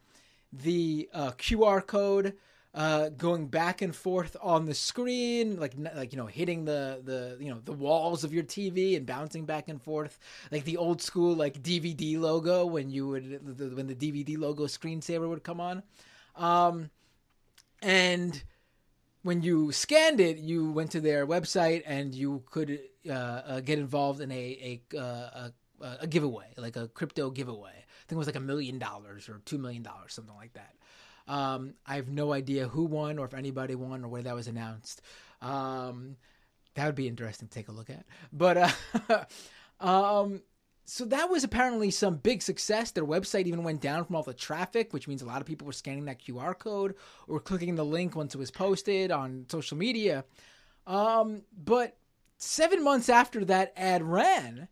the uh, QR code uh, going back and forth on the screen, like like you know hitting the the you know the walls of your TV and bouncing back and forth, like the old school like DVD logo when you would the, when the DVD logo screensaver would come on, um, and when you scanned it, you went to their website and you could uh, uh, get involved in a a, uh, a a giveaway, like a crypto giveaway. I think it was like a million dollars or two million dollars, something like that. Um, I have no idea who won or if anybody won or where that was announced. Um, that would be interesting to take a look at. But uh, um, so that was apparently some big success. Their website even went down from all the traffic, which means a lot of people were scanning that QR code or clicking the link once it was posted on social media. Um, but seven months after that ad ran,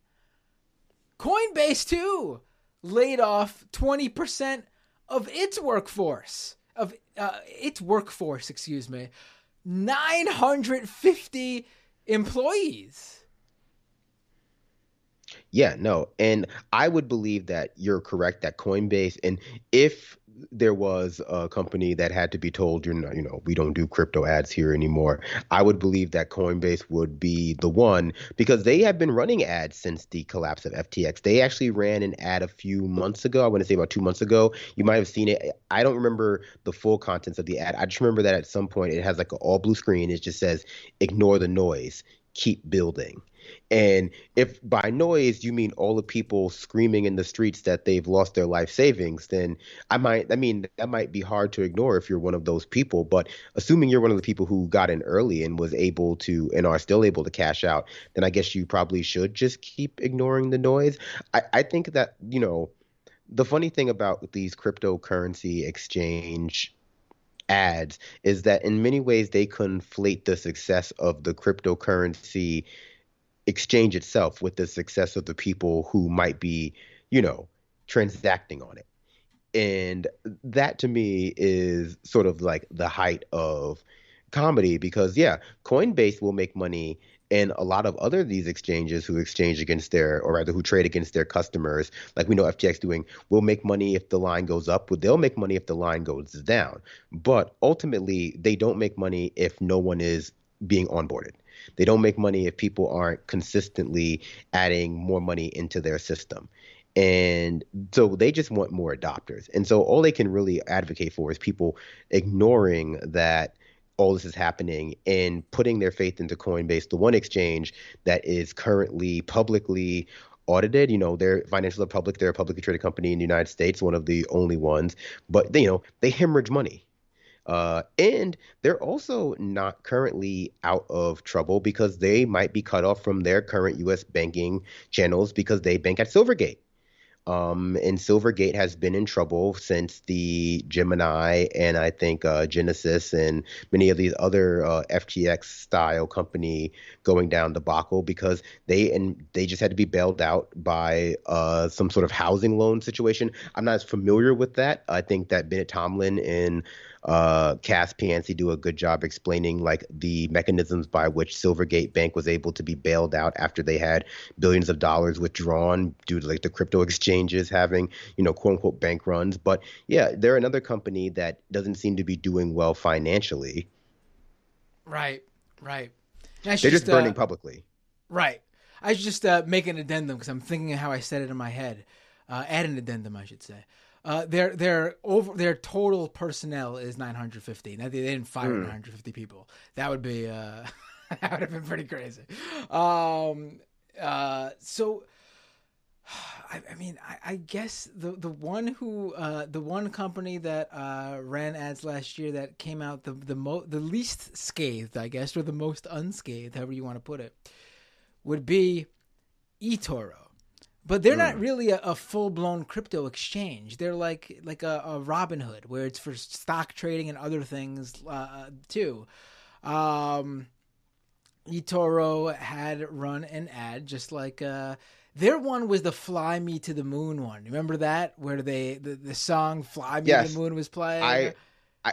Coinbase too laid off 20% of its workforce of uh, its workforce, excuse me, 950 employees. Yeah, no. And I would believe that you're correct that Coinbase and if there was a company that had to be told you're not, you know, we don't do crypto ads here anymore, I would believe that Coinbase would be the one because they have been running ads since the collapse of FTX. They actually ran an ad a few months ago. I want to say about 2 months ago. You might have seen it. I don't remember the full contents of the ad. I just remember that at some point it has like an all blue screen. It just says ignore the noise, keep building. And if by noise you mean all the people screaming in the streets that they've lost their life savings, then I might, I mean, that might be hard to ignore if you're one of those people. But assuming you're one of the people who got in early and was able to and are still able to cash out, then I guess you probably should just keep ignoring the noise. I, I think that, you know, the funny thing about these cryptocurrency exchange ads is that in many ways they conflate the success of the cryptocurrency exchange itself with the success of the people who might be, you know, transacting on it. And that to me is sort of like the height of comedy because yeah, Coinbase will make money and a lot of other these exchanges who exchange against their or rather who trade against their customers, like we know FTX doing, will make money if the line goes up, they'll make money if the line goes down. But ultimately they don't make money if no one is being onboarded. They don't make money if people aren't consistently adding more money into their system. And so they just want more adopters. And so all they can really advocate for is people ignoring that all this is happening and putting their faith into Coinbase, the one exchange that is currently publicly audited. You know, they're financial public, they're a publicly traded company in the United States, one of the only ones. But they, you know, they hemorrhage money. Uh, and they're also not currently out of trouble because they might be cut off from their current U.S. banking channels because they bank at Silvergate. Um, and Silvergate has been in trouble since the Gemini and I think uh, Genesis and many of these other uh, FTX style company going down debacle because they and they just had to be bailed out by uh, some sort of housing loan situation. I'm not as familiar with that. I think that Bennett Tomlin and uh, Cas Piancey do a good job explaining like the mechanisms by which Silvergate Bank was able to be bailed out after they had billions of dollars withdrawn due to like the crypto exchanges having you know quote unquote bank runs. But yeah, they're another company that doesn't seem to be doing well financially. Right, right. They're should just burning uh, publicly. Right. I should just uh, make an addendum because I'm thinking of how I said it in my head. Uh, add an addendum, I should say. Uh, their their over their total personnel is 950. Now they didn't fire 950 people. That would be uh, that would have been pretty crazy. Um, uh, so I, I, I mean, I, I, guess the the one who uh, the one company that uh, ran ads last year that came out the the mo- the least scathed, I guess, or the most unscathed, however you want to put it, would be eToro. But they're mm. not really a, a full blown crypto exchange. They're like like a, a Robinhood, where it's for stock trading and other things uh, too. Um, eToro had run an ad just like uh, their one was the "Fly Me to the Moon" one. Remember that where they the, the song "Fly Me yes. to the Moon" was playing. I,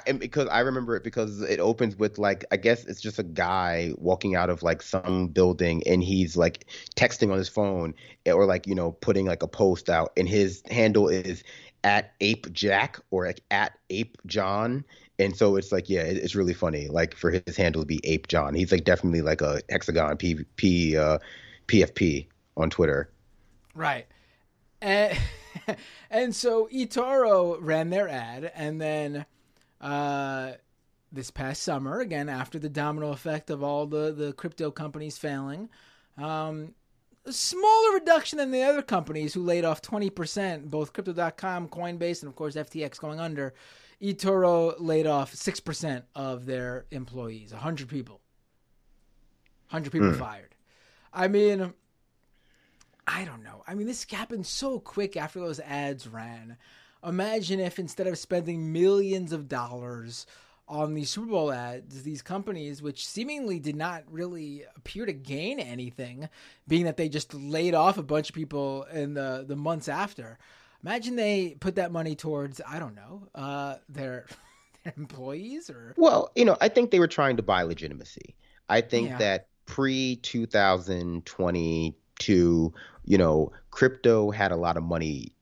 I because I remember it because it opens with like I guess it's just a guy walking out of like some building and he's like texting on his phone or like you know putting like a post out and his handle is at ape jack or like at ape john. And so it's like yeah it's really funny like for his handle to be ape john. He's like definitely like a hexagon p p uh pfp on twitter. Right. And, and so eToro ran their ad, and then uh, this past summer, again after the domino effect of all the the crypto companies failing, um, a smaller reduction than the other companies who laid off twenty percent, both Crypto.com, Coinbase, and of course FTX going under. eToro laid off six percent of their employees, hundred people. Hundred people mm. fired. I mean, I don't know. I mean, this happened so quick after those ads ran. Imagine if instead of spending millions of dollars on these Super Bowl ads, these companies, which seemingly did not really appear to gain anything, being that they just laid off a bunch of people in the, the months after. Imagine they put that money towards, I don't know, uh, their, their employees or. Well, you know, I think they were trying to buy legitimacy. I think yeah. that pre 2022, you know crypto had a lot of money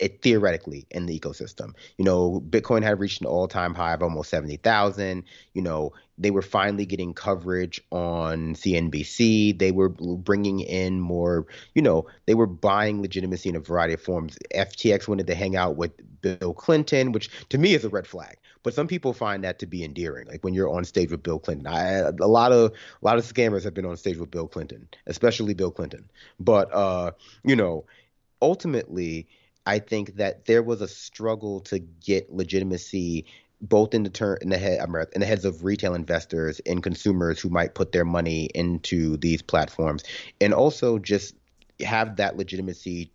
it theoretically in the ecosystem. You know, Bitcoin had reached an all-time high of almost 70,000. You know, they were finally getting coverage on CNBC. They were bringing in more, you know, they were buying legitimacy in a variety of forms. FTX wanted to hang out with Bill Clinton, which to me is a red flag. But some people find that to be endearing. Like when you're on stage with Bill Clinton, I, a lot of a lot of scammers have been on stage with Bill Clinton, especially Bill Clinton. But uh, you know, ultimately, I think that there was a struggle to get legitimacy both in the turn in the head in the heads of retail investors and consumers who might put their money into these platforms, and also just have that legitimacy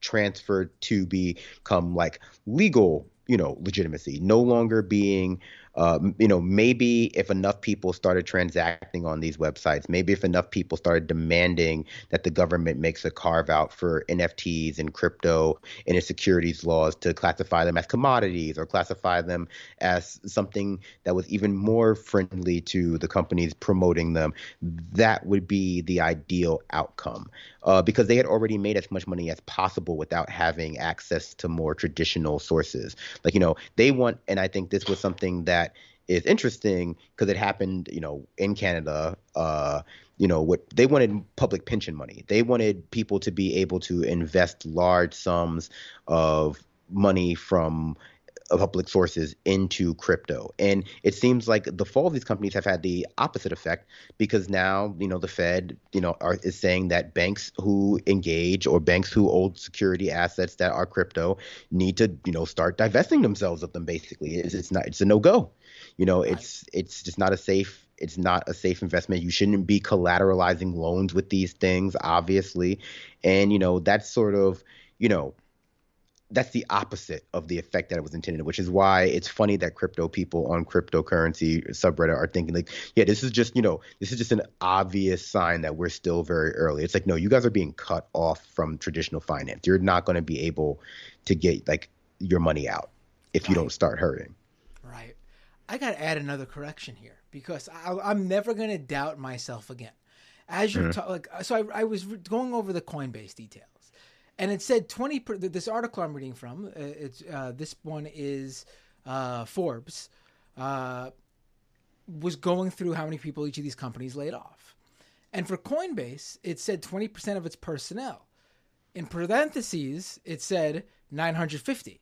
transferred to become like legal you know legitimacy no longer being uh, you know maybe if enough people started transacting on these websites maybe if enough people started demanding that the government makes a carve out for nfts and crypto in its securities laws to classify them as commodities or classify them as something that was even more friendly to the companies promoting them that would be the ideal outcome uh, because they had already made as much money as possible without having access to more traditional sources. Like, you know, they want, and I think this was something that is interesting because it happened, you know, in Canada. Uh, you know, what they wanted public pension money. They wanted people to be able to invest large sums of money from public sources into crypto. And it seems like the fall of these companies have had the opposite effect because now, you know, the Fed, you know, are, is saying that banks who engage or banks who hold security assets that are crypto need to, you know, start divesting themselves of them. Basically, it's, it's not, it's a no go. You know, it's it's just not a safe it's not a safe investment. You shouldn't be collateralizing loans with these things, obviously. And, you know, that's sort of, you know, that's the opposite of the effect that it was intended, which is why it's funny that crypto people on cryptocurrency subreddit are thinking like, yeah, this is just, you know, this is just an obvious sign that we're still very early. It's like, no, you guys are being cut off from traditional finance. You're not going to be able to get like your money out if you right. don't start hurting. Right. I got to add another correction here because I, am never going to doubt myself again. As you're mm-hmm. like, so I, I was going over the Coinbase details and it said 20 per, this article i'm reading from uh, it's uh, this one is uh, forbes uh, was going through how many people each of these companies laid off. And for coinbase it said 20% of its personnel. In parentheses it said 950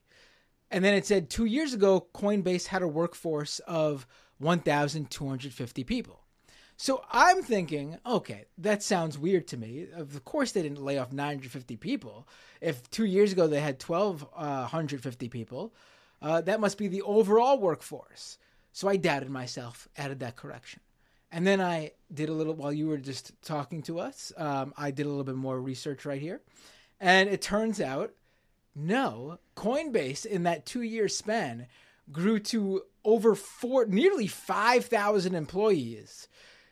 and then it said two years ago coinbase had a workforce of 1250 people So I'm thinking, okay, that sounds weird to me. Of course, they didn't lay off 950 people. If two years ago they had 1,250 uh, people, uh, that must be the overall workforce. So I doubted myself, added that correction. And then I did a little, while you were just talking to us, um, I did a little bit more research right here. And it turns out, no, Coinbase in that two year span grew to over four, nearly 5,000 employees.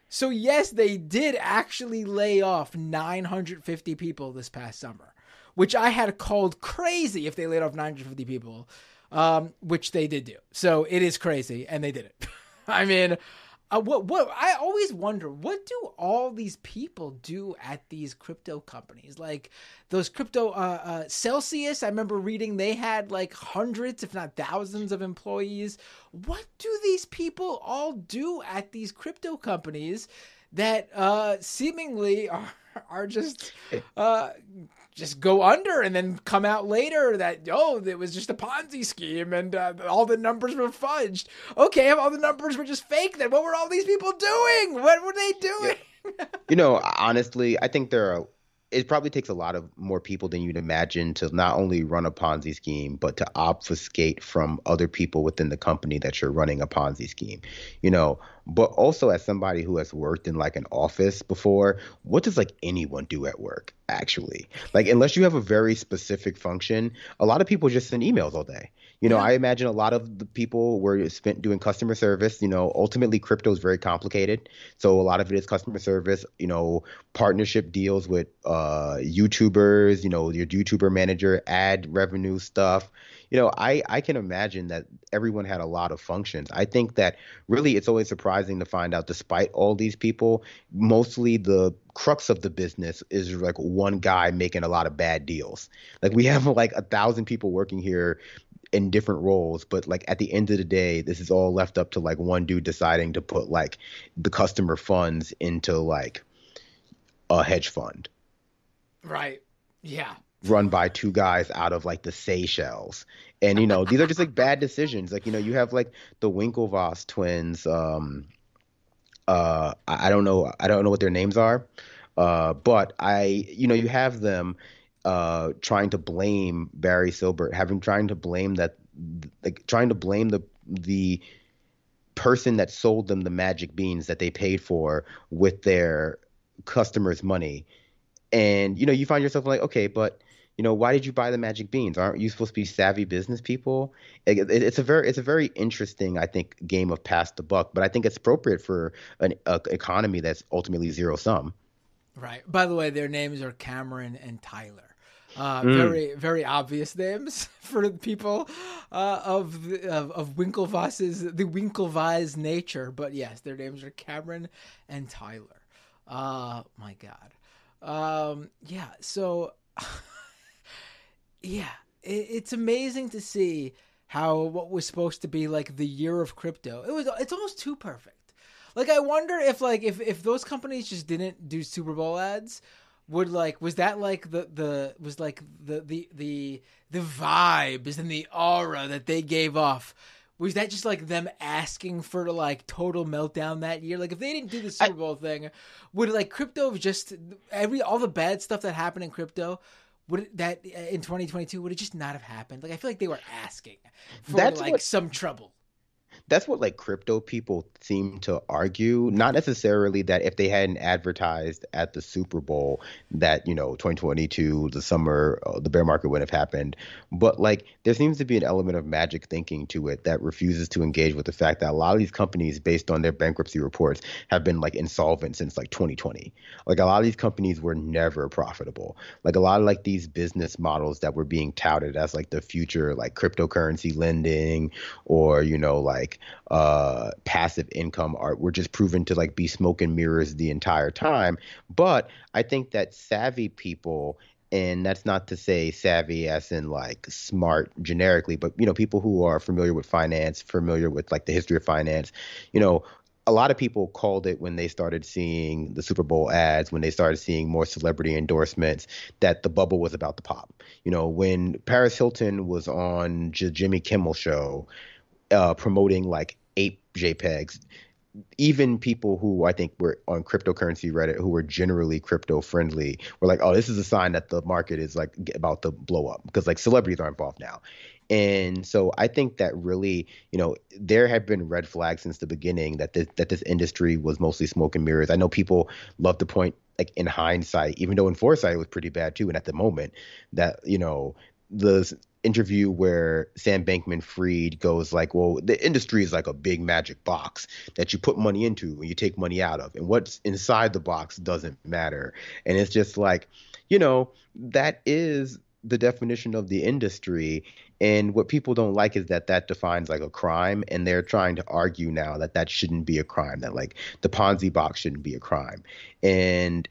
So, yes, they did actually lay off 950 people this past summer, which I had called crazy if they laid off 950 people, um, which they did do. So, it is crazy, and they did it. I mean, uh, what what I always wonder what do all these people do at these crypto companies? Like those crypto uh, uh, Celsius I remember reading they had like hundreds if not thousands of employees. What do these people all do at these crypto companies that uh, seemingly are are just uh, just go under and then come out later that oh it was just a ponzi scheme and uh, all the numbers were fudged. Okay all the numbers were just fake then what were all these people doing? What were they doing? Yeah. you know honestly i think there are it probably takes a lot of more people than you'd imagine to not only run a Ponzi scheme, but to obfuscate from other people within the company that you're running a Ponzi scheme. You know, but also as somebody who has worked in like an office before, what does like anyone do at work actually? Like unless you have a very specific function, a lot of people just send emails all day. You know, yeah. I imagine a lot of the people were spent doing customer service. You know, ultimately crypto is very complicated. So a lot of it is customer service, you know, partnership deals with uh YouTubers, you know, your YouTuber manager, ad revenue stuff you know, I I can imagine that everyone had a lot of functions. I think that really it's always surprising to find out, despite all these people, mostly the crux of the business is like one guy making a lot of bad deals. Like we have like a thousand people working here in different roles, but like at the end of the day, this is all left up to like one dude deciding to put like the customer funds into like a hedge fund. Right. Yeah run by two guys out of like the Seychelles. And you know, these are just like bad decisions. Like, you know, you have like the Winklevoss twins, um uh I, I don't know I don't know what their names are. Uh but I you know, you have them uh trying to blame Barry Silbert, having trying to blame that like trying to blame the the person that sold them the magic beans that they paid for with their customers' money. And you know, you find yourself like, okay, but you know, why did you buy the magic beans? Aren't you supposed to be savvy business people? It, it, it's a very, it's a very interesting, I think, game of pass the buck. But I think it's appropriate for an a, economy that's ultimately zero sum. Right. By the way, their names are Cameron and Tyler. Uh, mm. Very, very obvious names for the people uh, of, the, of of Winklevoss's the Winklevoss nature. But yes, their names are Cameron and Tyler. Uh, my God. Um, yeah. So. yeah, it, it's amazing to see how what was supposed to be like the year of crypto. It was it's almost too perfect. Like I wonder if like if if those companies just didn't do Super Bowl ads, would like was that like the the was like the the the the vibes and the aura that they gave off was that just like them asking for like total meltdown that year like if they didn't do the super bowl I, thing would like crypto just every all the bad stuff that happened in crypto would it, that uh, in 2022 would it just not have happened? Like I feel like they were asking for like what, some trouble that's what like crypto people seem to argue. Not necessarily that if they hadn't advertised at the super bowl that you know 2022 the summer uh, the bear market wouldn't have happened. But like there seems to be an element of magic thinking to it that refuses to engage with the fact that a lot of these companies based on their bankruptcy reports have been like insolvent since like 2020 like a lot of these companies were never profitable. Like a lot of like these business models that were being touted as like the future like cryptocurrency lending or you know like like uh, passive income art were just proven to like be smoke and mirrors the entire time. But I think that savvy people and that's not to say savvy as in like smart generically but you know people who are familiar with finance familiar with like the history of finance you know a lot of people called it when they started seeing the Super Bowl ads, when they started seeing more celebrity endorsements, that the bubble was about to pop. You know, when Paris Hilton was on J- Jimmy Kimmel show, uh, promoting like ape JPEGs, even people who I think were on cryptocurrency Reddit who were generally crypto friendly were like, oh, this is a sign that the market is like about to blow up because like celebrities are involved now. And so I think that really, you know, there have been red flags since the beginning that this, that this industry was mostly smoke and mirrors. I know people love to point like in hindsight, even though in foresight it was pretty bad too, and at the moment that you know the interview where Sam Bankman Fried goes like, well, the industry is like a big magic box that you put money into and you take money out of. And what's inside the box doesn't matter. And it's just like, you know, that is the definition of the industry. And what people don't like is that that defines like a crime. And they're trying to argue now that that shouldn't be a crime, that like the Ponzi box shouldn't be a crime. And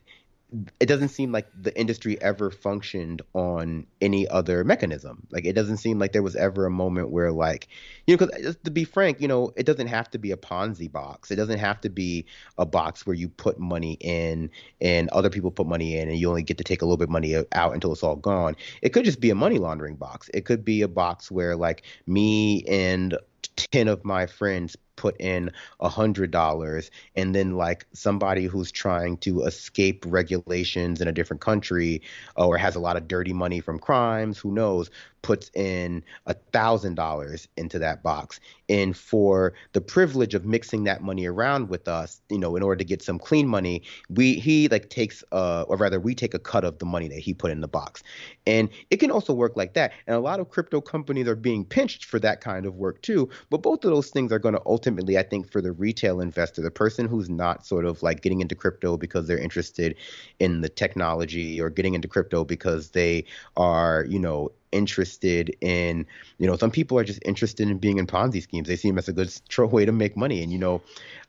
it doesn't seem like the industry ever functioned on any other mechanism. Like it doesn't seem like there was ever a moment where like, you know, because uh, to be frank, you know, it doesn't have to be a Ponzi box. It doesn't have to be a box where you put money in and other people put money in and you only get to take a little bit of money out until it's all gone. It could just be a money laundering box. It could be a box where like me and 10 of my friends put in a hundred dollars and then like somebody who's trying to escape regulations in a different country or has a lot of dirty money from crimes who knows puts in a thousand dollars into that box. And for the privilege of mixing that money around with us you know in order to get some clean money we he like takes uh or rather we take a cut of the money that he put in the box. And it can also work like that. And a lot of crypto companies are being pinched for that kind of work too. But both of those things are going to ultimately i think for the retail investor the person who's not sort of like getting into crypto because they're interested in the technology or getting into crypto because they are you know interested in, you know, some people are just interested in being in Ponzi schemes. They see them as a good way to make money. And, you know,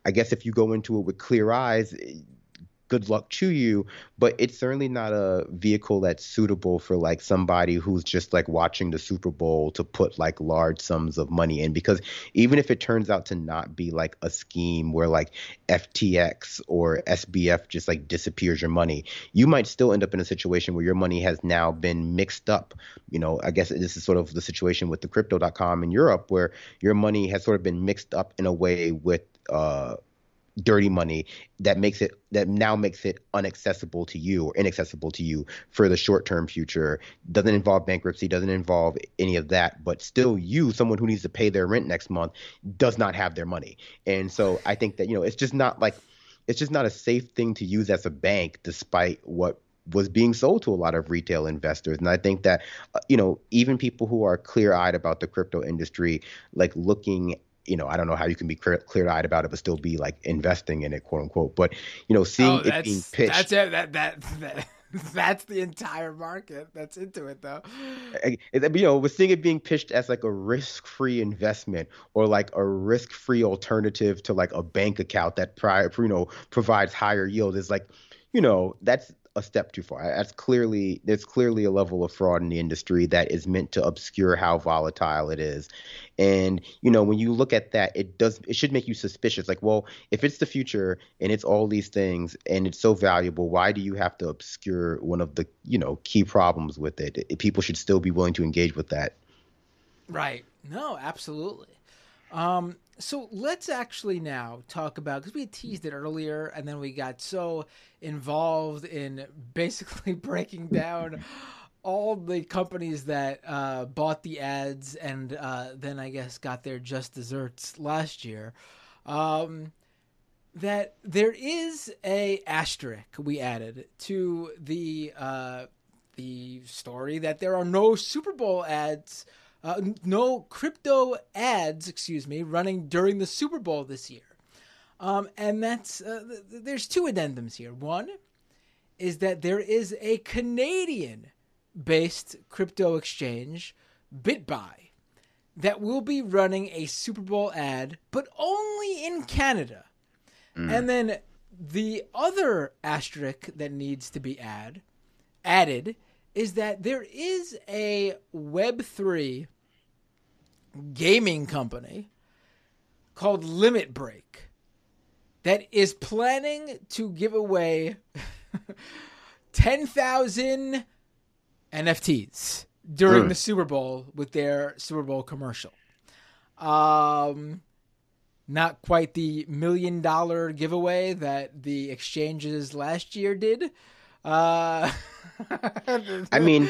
I guess if you go into it with clear eyes, good luck to you but it's certainly not a vehicle that's suitable for like somebody who's just like watching the super bowl to put like large sums of money in. Because even if it turns out to not be like a scheme where like ftx or sbf just like disappears your money you might still end up in a situation where your money has now been mixed up. You know i guess this is sort of the situation with the crypto.com in europe where your money has sort of been mixed up in a way with uh dirty money that makes it that now makes it unaccessible to you or inaccessible to you for the short term future. Doesn't involve bankruptcy doesn't involve any of that but still you someone who needs to pay their rent next month does not have their money. And so i think that you know it's just not like it's just not a safe thing to use as a bank despite what was being sold to a lot of retail investors. And i think that uh, you know even people who are clear-eyed about the crypto industry like looking you know, I don't know how you can be clear eyed about it, but still be like investing in it, quote unquote. But you know, seeing oh, it being pitched. That's it. That that. that. That's the entire market that's into it, though. You know, we're seeing it being pitched as like a risk-free investment or like a risk-free alternative to like a bank account that, prior, you know, provides higher yield. Is like, you know, that's a step too far. That's clearly there's clearly a level of fraud in the industry that is meant to obscure how volatile it is. And you know, when you look at that, it does it should make you suspicious. Like, well, if it's the future and it's all these things and it's so valuable, why do you have to obscure one of the you know key problems with it? People should still be willing to engage with that. Right. No, absolutely. Um, so let's actually now talk about because we teased it earlier, and then we got so involved in basically breaking down all the companies that uh, bought the ads and uh, then I guess got their just desserts last year. Um, that there is a asterisk we added to the uh, the story that there are no Super Bowl ads uh, no crypto ads, excuse me, running during the Super Bowl this year. Um, and that's uh, th- there's two addendums here. One is that there is a Canadian based crypto exchange, BitBuy, that will be running a Super Bowl ad, but only in Canada. Mm. And then the other asterisk that needs to be add, added is that there is a Web3 gaming company called Limit Break that is planning to give away 10,000 NFTs during mm. the Super Bowl with their Super Bowl commercial. Um, not quite the million dollar giveaway that the exchanges last year did. Uh, I mean,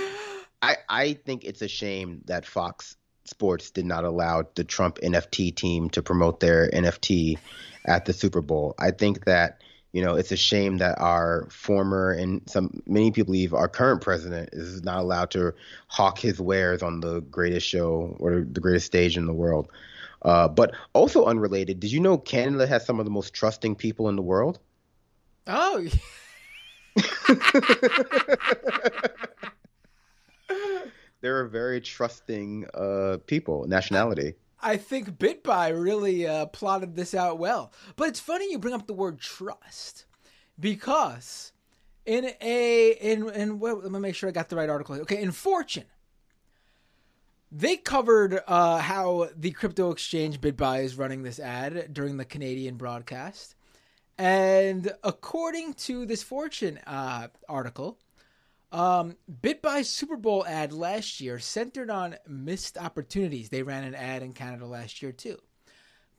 I I think it's a shame that Fox Sports did not allow the Trump NFT team to promote their NFT at the Super Bowl. I think that you know it's a shame that our former and some many people believe our current president is not allowed to hawk his wares on the greatest show or the greatest stage in the world. Uh, but also unrelated, did you know Canada has some of the most trusting people in the world? Oh. They're a very trusting uh, people, nationality. I think BitBuy really uh, plotted this out well. But it's funny you bring up the word trust because in a in in well, let me make sure I got the right article. Okay, in Fortune, they covered uh, how the crypto exchange BitBuy is running this ad during the Canadian broadcast, and according to this Fortune uh, article, um, by Super Bowl ad last year centered on missed opportunities. They ran an ad in Canada last year too.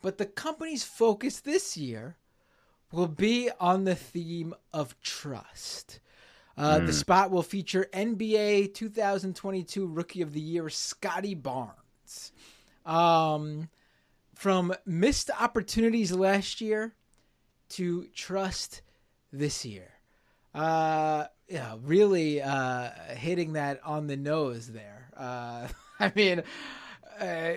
But the company's focus this year will be on the theme of trust. Uh, mm. The hmm. spot will feature NBA 2022 Rookie of the Year Scottie Barnes. Um, from missed opportunities last year to trust this year. Uh, yeah, really uh, hitting that on the nose there. Uh, I mean, uh,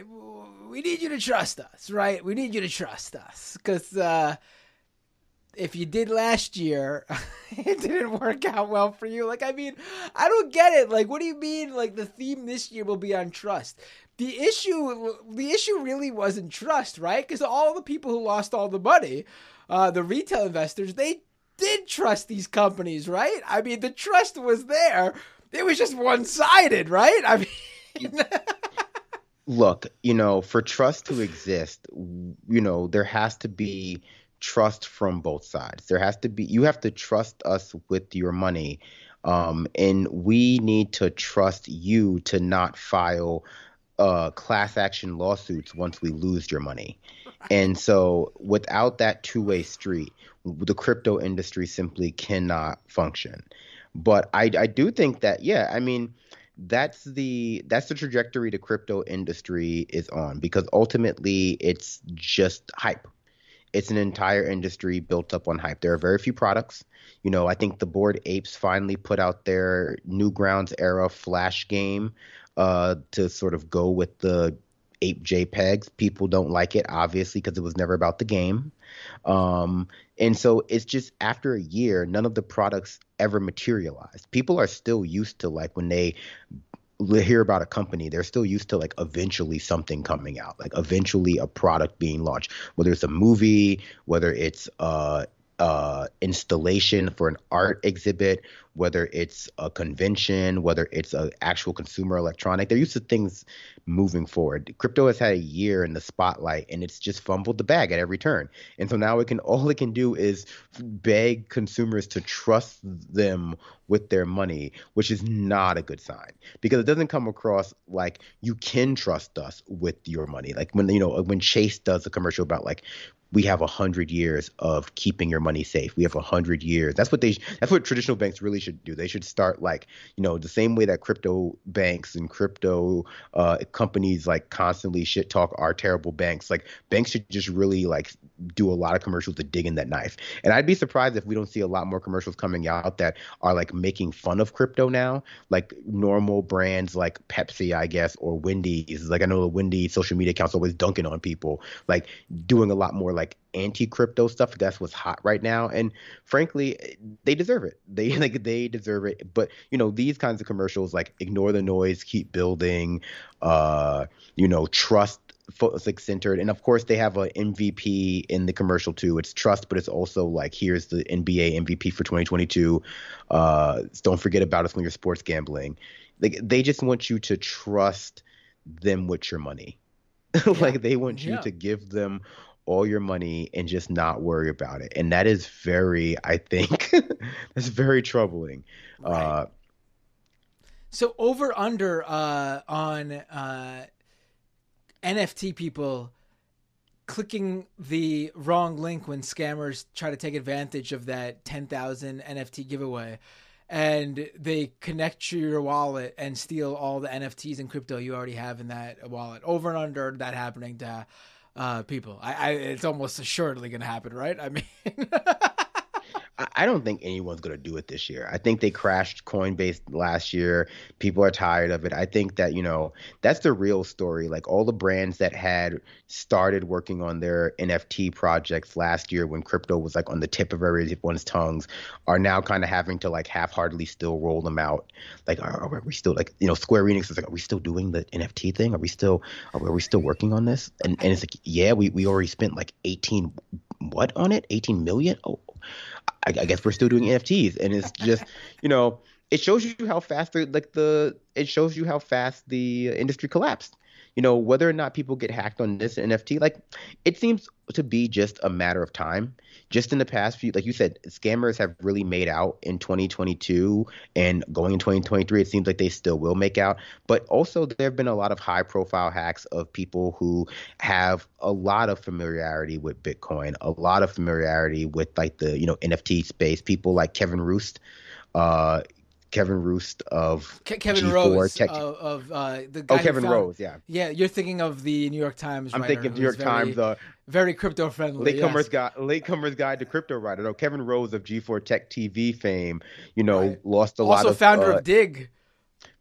we need you to trust us, right? We need you to trust us because uh, if you did last year, it didn't work out well for you. Like, I mean, I don't get it. Like, what do you mean? Like, the theme this year will be on trust. The issue, the issue really wasn't trust, right? Because all the people who lost all the money, uh, the retail investors, they did trust these companies, right? I mean, the trust was there. It was just one sided, right? I mean, look, you know, for trust to exist, you know, there has to be trust from both sides. There has to be, you have to trust us with your money. Um, and we need to trust you to not file uh, class action lawsuits once we lose your money. And so, without that two way street, the crypto industry simply cannot function. But I, I do think that, yeah, I mean, that's the that's the trajectory the crypto industry is on because ultimately it's just hype. It's an entire industry built up on hype. There are very few products. You know, I think the Bored Apes finally put out their Newgrounds era Flash game uh, to sort of go with the ape JPEGs. People don't like it, obviously, because it was never about the game. Um, and so it's just after a year, none of the products ever materialized. People are still used to like when they hear about a company, they're still used to like eventually something coming out, like eventually a product being launched, whether it's a movie, whether it's uh, uh, installation for an art exhibit, whether it's a convention, whether it's an actual consumer electronic. They're used to things moving forward. Crypto has had a year in the spotlight and it's just fumbled the bag at every turn. And so now it can all it can do is beg consumers to trust them with their money, which is not a good sign because it doesn't come across like you can trust us with your money. Like when you know when Chase does a commercial about like we have a hundred years of keeping your money safe. We have a hundred years. That's what they. That's what traditional banks really should do. They should start like you know the same way that crypto banks and crypto uh, companies like constantly shit talk our terrible banks. Like banks should just really like do a lot of commercials to dig in that knife. And I'd be surprised if we don't see a lot more commercials coming out that are like making fun of crypto now. Like normal brands like Pepsi, I guess, or Wendy's. Like I know the Wendy's social media accounts always dunking on people. Like doing a lot more like anti crypto stuff. That's what's hot right now. And frankly, they deserve it. They like they deserve it. But you know, these kinds of commercials like ignore the noise, keep building, uh, you know, trust like centered and of course they have a mvp in the commercial too it's trust but it's also like here's the nba mvp for 2022 uh don't forget about us when you're sports gambling like they just want you to trust them with your money like they want you yeah. to give them all your money and just not worry about it. And that is very, I think, that's very troubling. Right. Uh, so over under uh, on uh, NFT people clicking the wrong link when scammers try to take advantage of that 10,000 NFT giveaway and they connect to your wallet and steal all the NFTs and crypto you already have in that wallet. Over and under that happening to uh, people. I, I, it's almost assuredly going to happen, right? I mean, I don't think anyone's going to do it this year. I think they crashed Coinbase last year. People are tired of it. I think that, you know, that's the real story. Like all the brands that had started working on their NFT projects last year when crypto was like on the tip of everyone's tongues are now kind of having to like half heartedly still roll them out. Like, are, are, we still like, you know, Square Enix is like, are we still doing the NFT thing? Are we still, are are we still working on this? And, and it's like, yeah, we, we already spent like 18, what on it? 18 million? Oh, I, I guess we're still doing NFTs, and it's just you know it shows you how fast the like the it shows you how fast the industry collapsed. You know whether or not people get hacked on this NFT, like it seems to be just a matter of time. Just in the past few, like you said, scammers have really made out in 2022 and going in 2023. It seems like they still will make out. But also, there have been a lot of high profile hacks of people who have a lot of familiarity with Bitcoin, a lot of familiarity with like the you know NFT space. People like Kevin Roose. Uh, Kevin Roose of Ke- Kevin G4 Rose Tech- of, of uh, the guy oh Kevin found- Rose, yeah. Yeah, you're thinking of the New York Times. I'm thinking New York very, Times, uh, very crypto friendly. Latecomers yes. guide, Latecomers Guide to Crypto Writer. No, Kevin Rose of G4 Tech TV fame, you know, Right. lost a lot also founder uh, of Digg,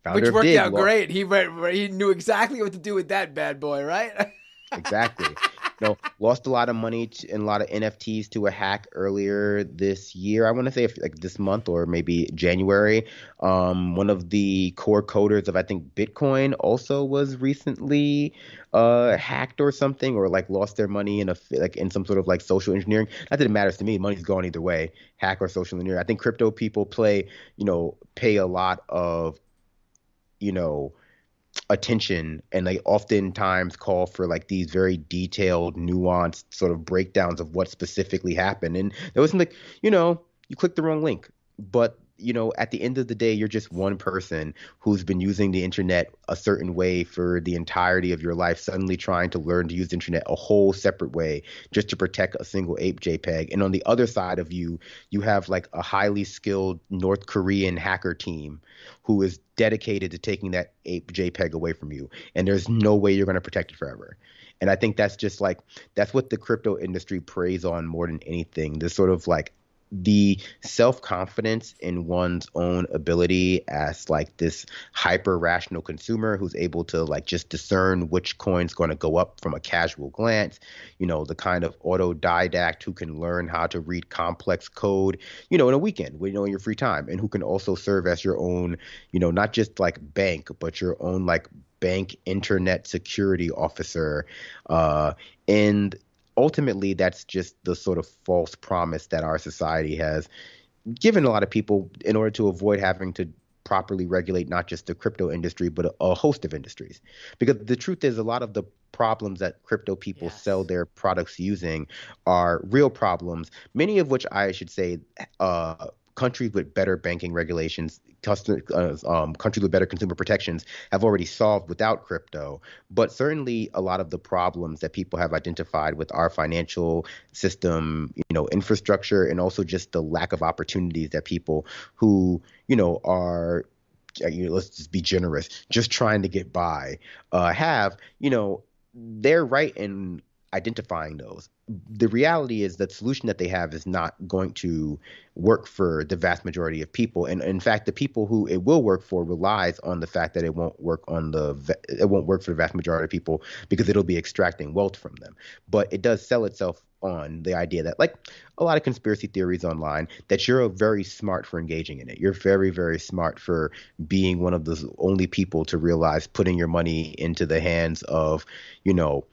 founder which of worked Digg, out great. He he knew exactly what to do with that bad boy, right? exactly. No, lost a lot of money and a lot of NFTs to a hack earlier this year. I want to say if, like this month or maybe January. Um, one of the core coders of I think Bitcoin also was recently uh hacked or something or like lost their money in a like in some sort of like social engineering. Not that it matters to me. Money's gone either way, hack or social engineering. I think crypto people play, you know, pay a lot of, you know attention and they oftentimes call for like these very detailed nuanced sort of breakdowns of what specifically happened. And it wasn't like you know you clicked the wrong link but you know at the end of the day you're just one person who's been using the internet a certain way for the entirety of your life suddenly trying to learn to use the internet a whole separate way just to protect a single ape jpeg and on the other side of you you have like a highly skilled north korean hacker team who is dedicated to taking that ape JPEG away from you, and there's no way you're going to protect it forever. And I think that's just like that's what the crypto industry preys on more than anything. This sort of like the self confidence in one's own ability as like this hyper rational consumer who's able to like just discern which coin's going to go up from a casual glance you know the kind of autodidact who can learn how to read complex code you know in a weekend you know in your free time and who can also serve as your own you know not just like bank but your own like bank internet security officer uh and ultimately that's just the sort of false promise that our society has given a lot of people in order to avoid having to properly regulate not just the crypto industry but a, a host of industries because the truth is a lot of the problems that crypto people Yes. sell their products using are real problems many of which i should say uh, countries with better banking regulations customer, uh, um, countries with better consumer protections have already solved without crypto. But certainly a lot of the problems that people have identified with our financial system, you know, infrastructure, and also just the lack of opportunities that people who, you know, are uh, you know, let's just be generous, just trying to get by, uh, have, you know, they're right in identifying those. The reality is that solution that they have is not going to work for the vast majority of people, and in fact, the people who it will work for relies on the fact that it won't work on the it won't work for the vast majority of people because it'll be extracting wealth from them. But it does sell itself on the idea that like a lot of conspiracy theories online that you're very smart for engaging in it. You're very very smart for being one of the only people to realize putting your money into the hands of, you know,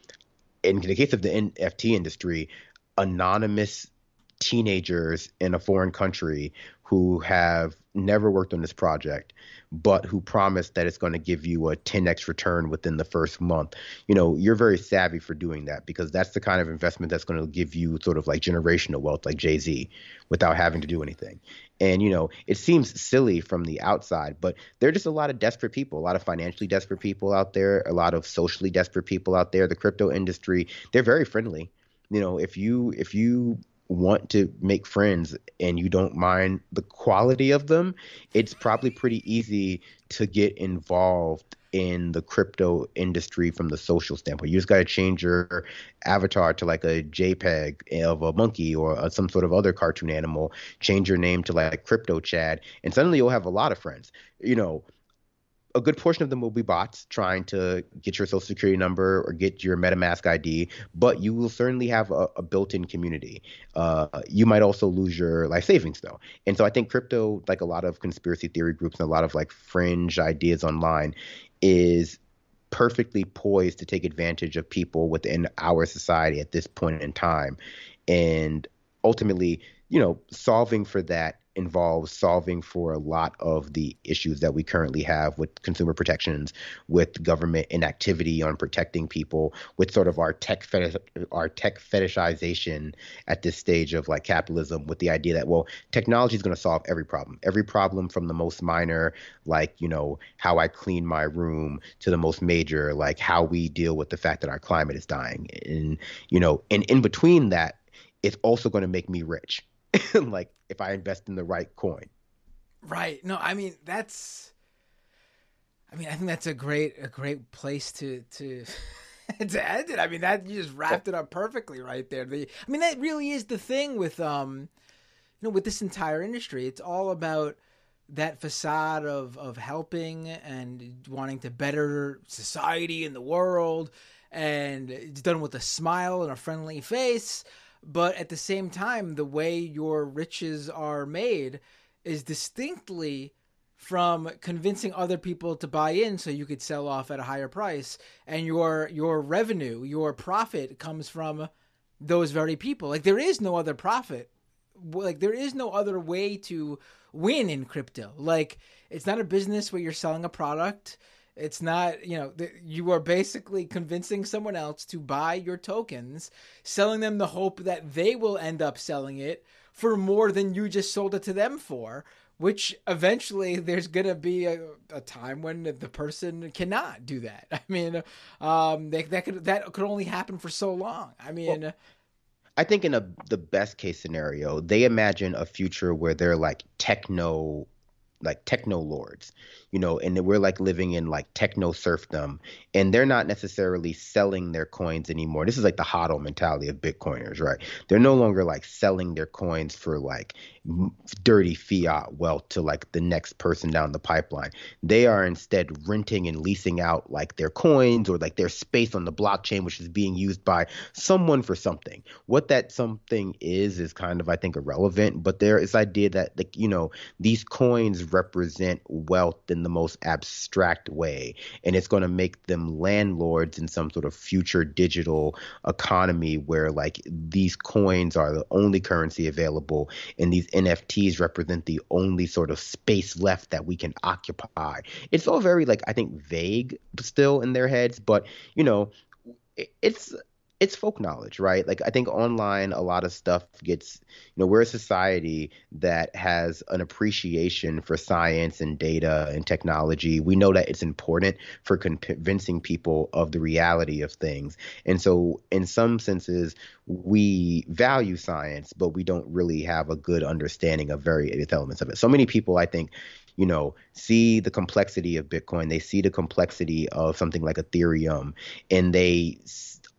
in the case of the NFT industry, anonymous teenagers in a foreign country who have never worked on this project but who promise that it's going to give you a 10x return within the first month. You know you're very savvy for doing that because that's the kind of investment that's going to give you sort of like generational wealth like jay-z without having to do anything. And you know it seems silly from the outside but there are just a lot of desperate people a lot of financially desperate people out there a lot of socially desperate people out there the crypto industry. They're very friendly. You know if you if you want to make friends and you don't mind the quality of them, it's probably pretty easy to get involved in the crypto industry from the social standpoint. You just got to change your avatar to like a JPEG of a monkey or uh, some sort of other cartoon animal, change your name to like Crypto Chad, and suddenly you'll have a lot of friends. You know, a good portion of them will be bots trying to get your social security number or get your MetaMask ID, but you will certainly have a, a built-in community. Uh, you might also lose your life savings though, and so I think crypto, like a lot of conspiracy theory groups and a lot of like fringe ideas online, is perfectly poised to take advantage of people within our society at this point in time, and ultimately, you know, solving for that involves solving for a lot of the issues that we currently have with consumer protections, with government inactivity on protecting people, with sort of our tech fetish, our tech fetishization at this stage of like capitalism, with the idea that well, technology is going to solve every problem, every problem from the most minor, like you know how I clean my room, to the most major, like how we deal with the fact that our climate is dying, and you know, and in between that, it's also going to make me rich like if I invest in the right coin. Right. No, I mean that's I mean I think that's a great a great place to to to end it. I mean that you just wrapped it up perfectly right there. The I mean that really is the thing with um you know with this entire industry. It's all about that facade of of helping and wanting to better society and the world and it's done with a smile and a friendly face but at the same time, the way your riches are made is distinctly from convincing other people to buy in so you could sell off at a higher price. And your your revenue your profit comes from those very people. Like there is no other profit. Like there is no other way to win in crypto. Like it's not a business where you're selling a product it's not, you know, you are basically convincing someone else to buy your tokens, selling them the hope that they will end up selling it for more than you just sold it to them for, which eventually there's going to be a, a, time when the person cannot do that. I mean, um, they, that could that could only happen for so long. I mean, well, I think in a the best case scenario, they imagine a future where they're like techno like techno lords, you know, and we're like living in like techno serfdom, and they're not necessarily selling their coins anymore. This is like the hodl mentality of Bitcoiners, right? They're no longer like selling their coins for like dirty fiat wealth to like the next person down the pipeline. They are instead renting and leasing out like their coins or like their space on the blockchain, which is being used by someone for something. What that something is is kind of I think irrelevant, but there is idea that like you know these coins represent wealth in the most abstract way, and it's going to make them landlords in some sort of future digital economy where like these coins are the only currency available and these NFTs represent the only sort of space left that we can occupy. It's all very like I think vague still in their heads, but you know, it's it's folk knowledge, right? Like I think online a lot of stuff gets, you know, we're a society that has an appreciation for science and data and technology. We know that it's important for convincing people of the reality of things. And so in some senses we value science, but we don't really have a good understanding of various elements of it. So many people I think you know, see the complexity of Bitcoin, they see the complexity of something like Ethereum, and they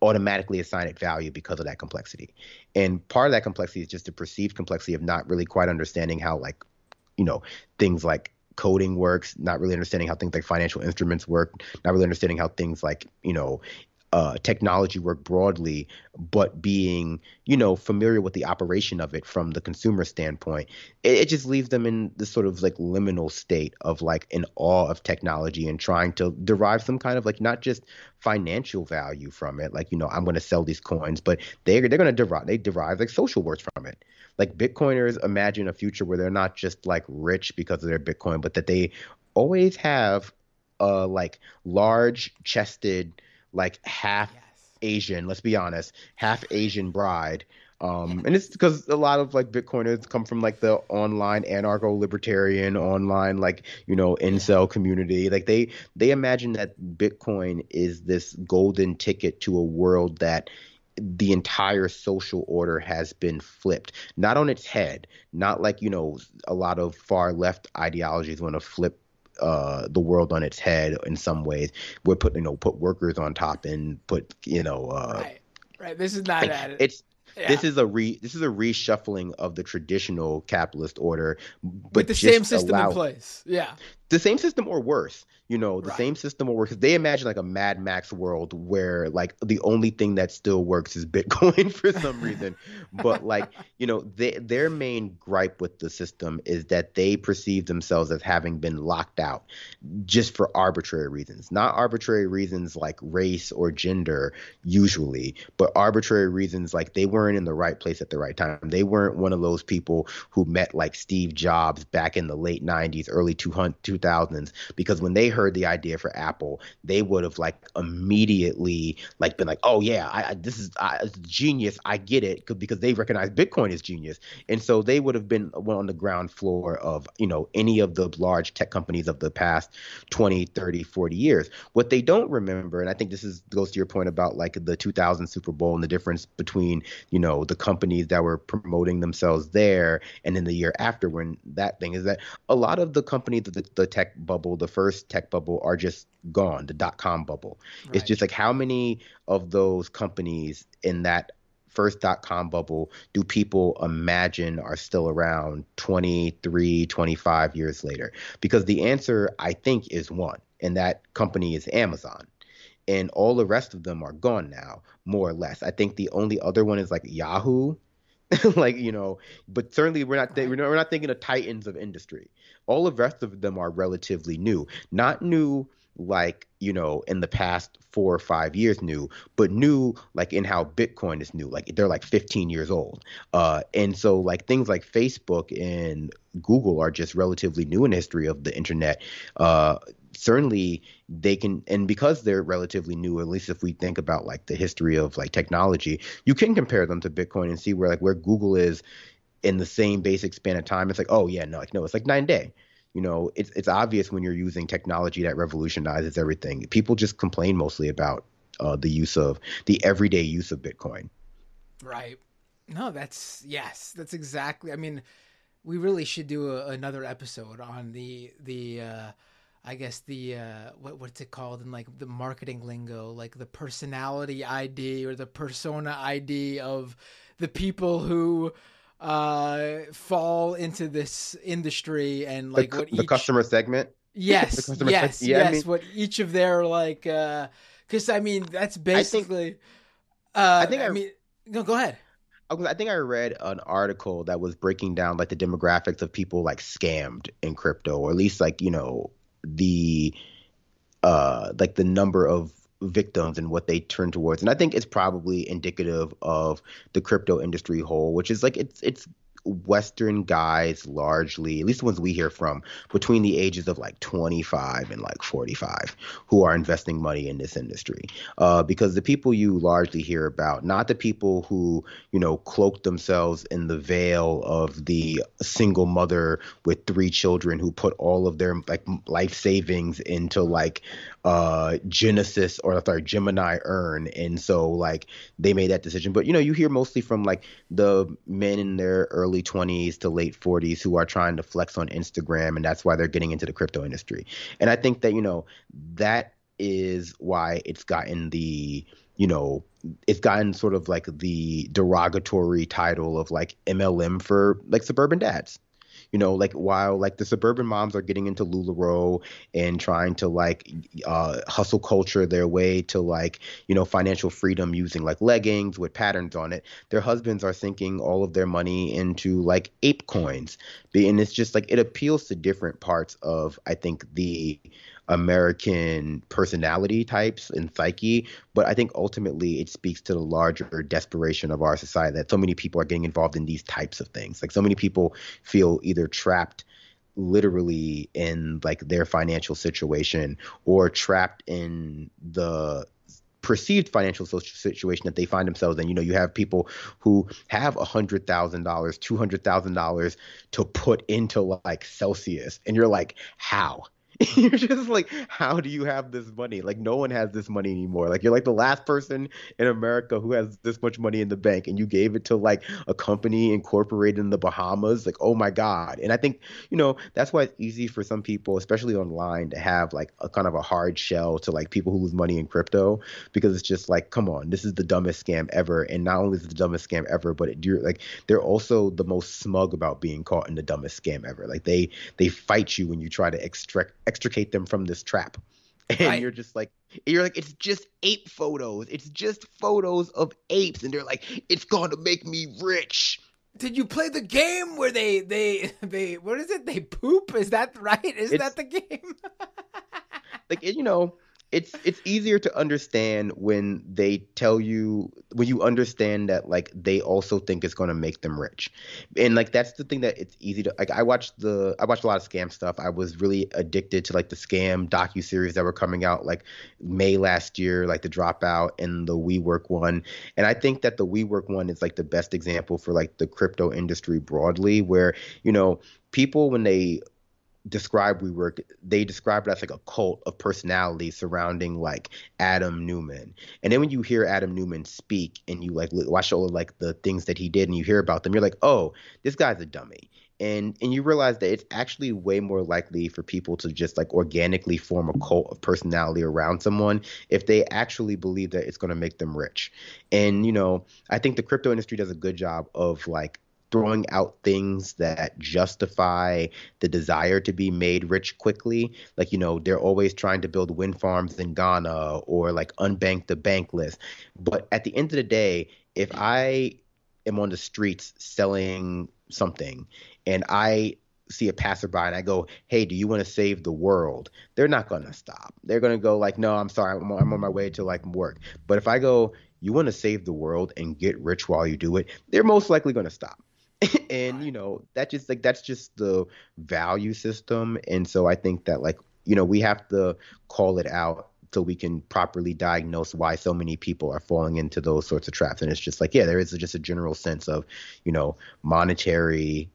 automatically assign it value because of that complexity. And part of that complexity is just the perceived complexity of not really quite understanding how like, you know, things like coding works, not really understanding how things like financial instruments work, not really understanding how things like, you know, uh, technology work broadly, but being, you know, familiar with the operation of it from the consumer standpoint, it, it, just leaves them in this sort of like liminal state of like in awe of technology and trying to derive some kind of like not just financial value from it, like you know, I'm going to sell these coins, but they they're going to derive they derive like social worth from it. Like Bitcoiners imagine a future where they're not just like rich because of their Bitcoin, but that they always have a like large chested like half yes. Asian, let's be honest, half Asian bride. Um, and it's because a lot of like Bitcoiners come from like the online anarcho libertarian, online like you know incel community. Like they they imagine that Bitcoin is this golden ticket to a world that the entire social order has been flipped, not on its head, not like you know a lot of far left ideologies want to flip uh, the world on its head in some ways. We're putting, you know put workers on top and put you know uh, right right. This is not like, it's. Yeah. This is a re this is a reshuffling of the traditional capitalist order, but with the same system allow, in place. Yeah, the same system or worse you know the right. same system or worse. they imagine like a mad max world where like the only thing that still works is bitcoin for some reason but like you know they, their main gripe with the system is that they perceive themselves as having been locked out just for arbitrary reasons not arbitrary reasons like race or gender usually but arbitrary reasons like they weren't in the right place at the right time they weren't one of those people who met like steve jobs back in the late 90s early 2000s because when they heard the idea for Apple, they would have like immediately like been like, oh yeah, I, I this is I, genius. I get it because they recognize Bitcoin is genius, and so they would have been uh, on the ground floor of you know any of the large tech companies of the past 20, 30, 40 years. What they don't remember, and I think this is goes to your point about like the 2000 Super Bowl and the difference between you know the companies that were promoting themselves there and then the year after when that thing is that a lot of the companies the, the tech bubble, the first tech bubble are just gone, the dot com bubble. Right. It's just like how many of those companies in that first dot com bubble do people imagine are still around 23, 25 years later? Because the answer, I think, is one, and that company is Amazon. And all the rest of them are gone now, more or less. I think the only other one is like Yahoo, like you know but certainly we're not, th- we're not we're not thinking of titans of industry all the rest of them are relatively new. Not new like you know in the past four or five years new but new like in how bitcoin is new. Like they're like 15 years old. Uh and so like things like facebook and google are just relatively new in the history of the internet. Uh certainly they can and because they're relatively new at least if we think about like the history of like technology you can compare them to bitcoin and see where like where google is in the same basic span of time. It's like oh yeah no like no it's like nine day. You know it's it's obvious when you're using technology that revolutionizes everything. People just complain mostly about uh, the use of the everyday use of bitcoin. Right. No that's yes that's exactly i mean we really should do a, another episode on the the uh I guess the uh, what what's it called in like the marketing lingo, like the personality ID or the persona ID of the people who uh, fall into this industry and like the, what the each... customer segment. Yes, customer yes, yeah, yes. I mean... What each of their like, because uh, I mean that's basically. I think, uh, I, think I, I mean, no, go ahead. I think I read an article that was breaking down like the demographics of people like scammed in crypto, or at least like you know the uh like the number of victims and what they turn towards and i think it's probably indicative of the crypto industry whole which is like it's it's Western guys, largely, at least the ones we hear from, between the ages of like 25 and like 45, who are investing money in this industry. Uh, because the people you largely hear about, not the people who, you know, cloak themselves in the veil of the single mother with three children who put all of their like life savings into like uh Genesis or sorry Gemini earn. And so like they made that decision. But you know you hear mostly from like the men in their early 20s to late 40s who are trying to flex on Instagram and that's why they're getting into the crypto industry. And I think that you know that is why it's gotten the you know it's gotten sort of like the derogatory title of like MLM for like suburban dads you know, like while like the suburban moms are getting into LuLaRoe and trying to like uh, hustle culture their way to like, you know, financial freedom using like leggings with patterns on it, their husbands are sinking all of their money into like ape coins. And it's just like it appeals to different parts of, I think, the American personality types and psyche, but I think ultimately it speaks to the larger desperation of our society that so many people are getting involved in these types of things. Like so many people feel either trapped literally in like their financial situation or trapped in the perceived financial situation that they find themselves in. You know, you have people who have a hundred thousand dollars, two hundred thousand dollars to put into like Celsius, and you're like, how? you're just like, how do you have this money? Like, no one has this money anymore. Like, you're like the last person in America who has this much money in the bank, and you gave it to like a company incorporated in the Bahamas. Like, oh my God. And I think, you know, that's why it's easy for some people, especially online, to have like a kind of a hard shell to like people who lose money in crypto because it's just like, come on, this is the dumbest scam ever. And not only is it the dumbest scam ever, but it, you're like, they're also the most smug about being caught in the dumbest scam ever. Like, they, they fight you when you try to extract extricate them from this trap. And right. you're just like, you're like, it's just ape photos. It's just photos of apes. And they're like, it's going to make me rich. Did you play the game where they, they, they, what is it? They poop? Is that right? Is that the game? like, you know, it's it's easier to understand when they tell you when you understand that like they also think it's going to make them rich. And like that's the thing that it's easy to like i watched the i watched a lot of scam stuff. I was really addicted to like the scam docu series that were coming out like may last year like the dropout and the WeWork one. And i think that the WeWork one is like the best example for like the crypto industry broadly where you know people when they describe WeWork, they describe it as like a cult of personality surrounding like Adam Neumann. And then when you hear Adam Neumann speak and you like watch all of like the things that he did and you hear about them, you're like, oh, this guy's a dummy. And and you realize that it's actually way more likely for people to just like organically form a cult of personality around someone if they actually believe that it's going to make them rich. And you know, I think the crypto industry does a good job of like throwing out things that justify the desire to be made rich quickly. Like, you know, they're always trying to build wind farms in Ghana or like unbank the bankless. But at the end of the day, if I am on the streets selling something and I see a passerby and I go, "Hey, do you want to save the world?" They're not going to stop. They're going to go like, "No, I'm sorry, I'm, I'm on my way to like work." But if I go, "You want to save the world and get rich while you do it," they're most likely going to stop. and you know that just like that's just the value system. And so i think that like you know we have to call it out so we can properly diagnose why so many people are falling into those sorts of traps. And it's just like yeah there is just a general sense of you know monetary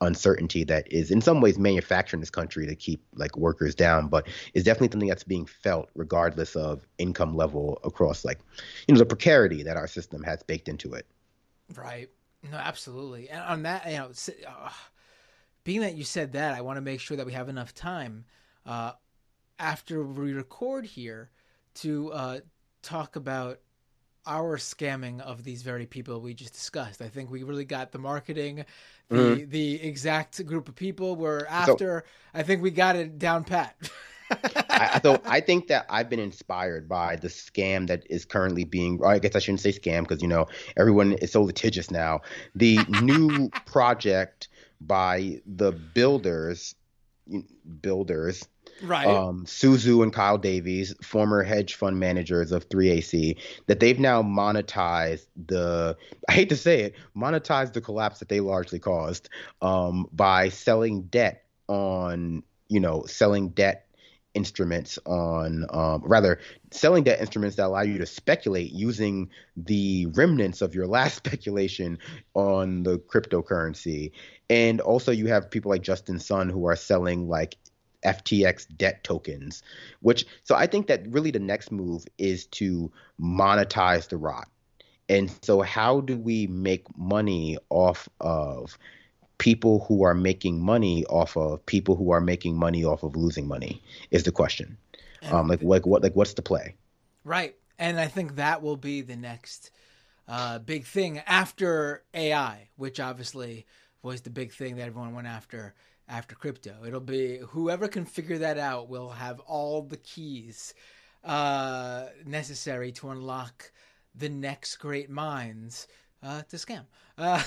uncertainty that is in some ways manufactured in this country to keep like workers down. But is definitely something that's being felt regardless of income level across like you know the precarity that our system has baked into it. Right no, absolutely. And on that, you know, uh, being that you said that, I want to make sure that we have enough time uh, after we record here to uh, talk about our scamming of these very people we just discussed. I think we really got the marketing, the mm-hmm. the exact group of people we're after. So, I think we got it down pat. I, so I think that I've been inspired by the scam that is currently being. I guess I shouldn't say scam because you know everyone is so litigious now. The new project by the builders, builders, right? Um, Su and Kyle Davies, former hedge fund managers of 3AC, that they've now monetized the. I hate to say it, monetized the collapse that they largely caused um, by selling debt on you know selling debt instruments on um, rather selling debt instruments that allow you to speculate using the remnants of your last speculation on the cryptocurrency. And also you have people like justin sun who are selling like ftx debt tokens which so i think that really the next move is to monetize the rot. And so how do we make money off of people who are making money off of people who are making money off of losing money is the question. Um, like like what like what's the play? Right, and I think that will be the next uh, big thing after AI, which obviously was the big thing that everyone went after after crypto. It'll be whoever can figure that out will have all the keys uh, necessary to unlock the next great minds uh, to scam. Uh,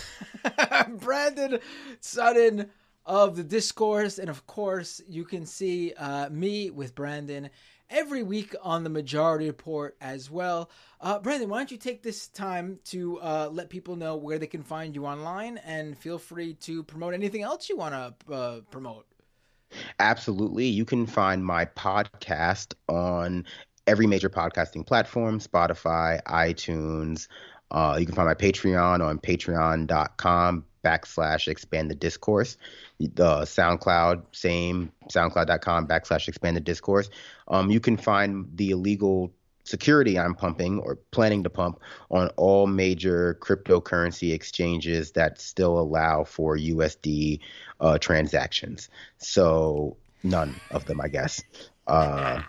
Brandon Sutton of the discourse, and of course, you can see uh, me with Brandon every week on the Majority Report as well. Uh, Brandon, why don't you take this time to uh, let people know where they can find you online, and feel free to promote anything else you want to uh, promote. Absolutely. You can find my podcast on every major podcasting platform Spotify, iTunes. Uh, you can find my Patreon on patreon.com backslash expand the discourse. The SoundCloud, same soundcloud.com backslash expand the discourse. Um, you can find the illegal security I'm pumping or planning to pump on all major cryptocurrency exchanges that still allow for USD uh, transactions. So none of them, I guess. Uh,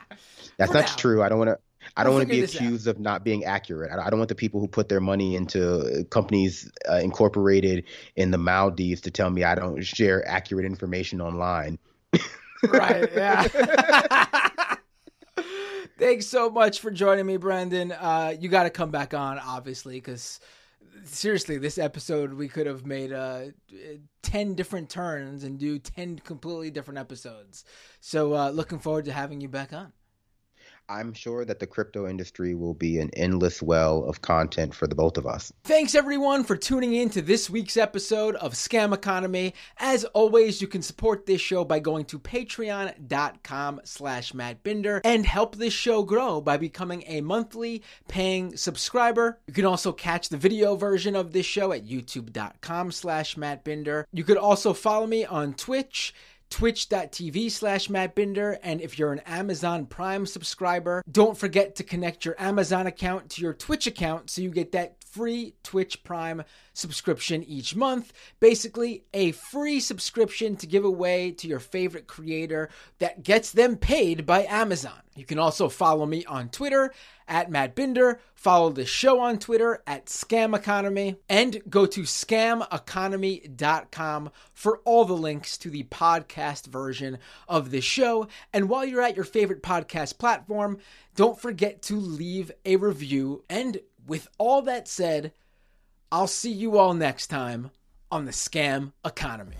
that's not true. I don't want to. I don't want to be accused out. of not being accurate. I don't want the people who put their money into companies uh, incorporated in the Maldives to tell me I don't share accurate information online. right. Yeah. Thanks so much for joining me, Brandon. Uh, you got to come back on, obviously, because seriously, this episode we could have made uh, ten different turns and do ten completely different episodes. So, uh, looking forward to having you back on. I'm sure that the crypto industry will be an endless well of content for the both of us. Thanks everyone for tuning in to this week's episode of Scam Economy. As always, you can support this show by going to patreon.com slash Matt Binder and help this show grow by becoming a monthly paying subscriber. You can also catch the video version of this show at youtube.com slash Matt Binder. You could also follow me on Twitch twitch.tv slash Matt Binder. And if you're an Amazon Prime subscriber, don't forget to connect your Amazon account to your Twitch account so you get that free Twitch Prime subscription each month. Basically, a free subscription to give away to your favorite creator that gets them paid by Amazon. You can also follow me on Twitter at Matt Binder, follow the show on Twitter at Scam Economy, and go to scameconomy.com for all the links to the podcast version of the show. And while you're at your favorite podcast platform, don't forget to leave a review and with all that said, I'll see you all next time on the Scam Economy.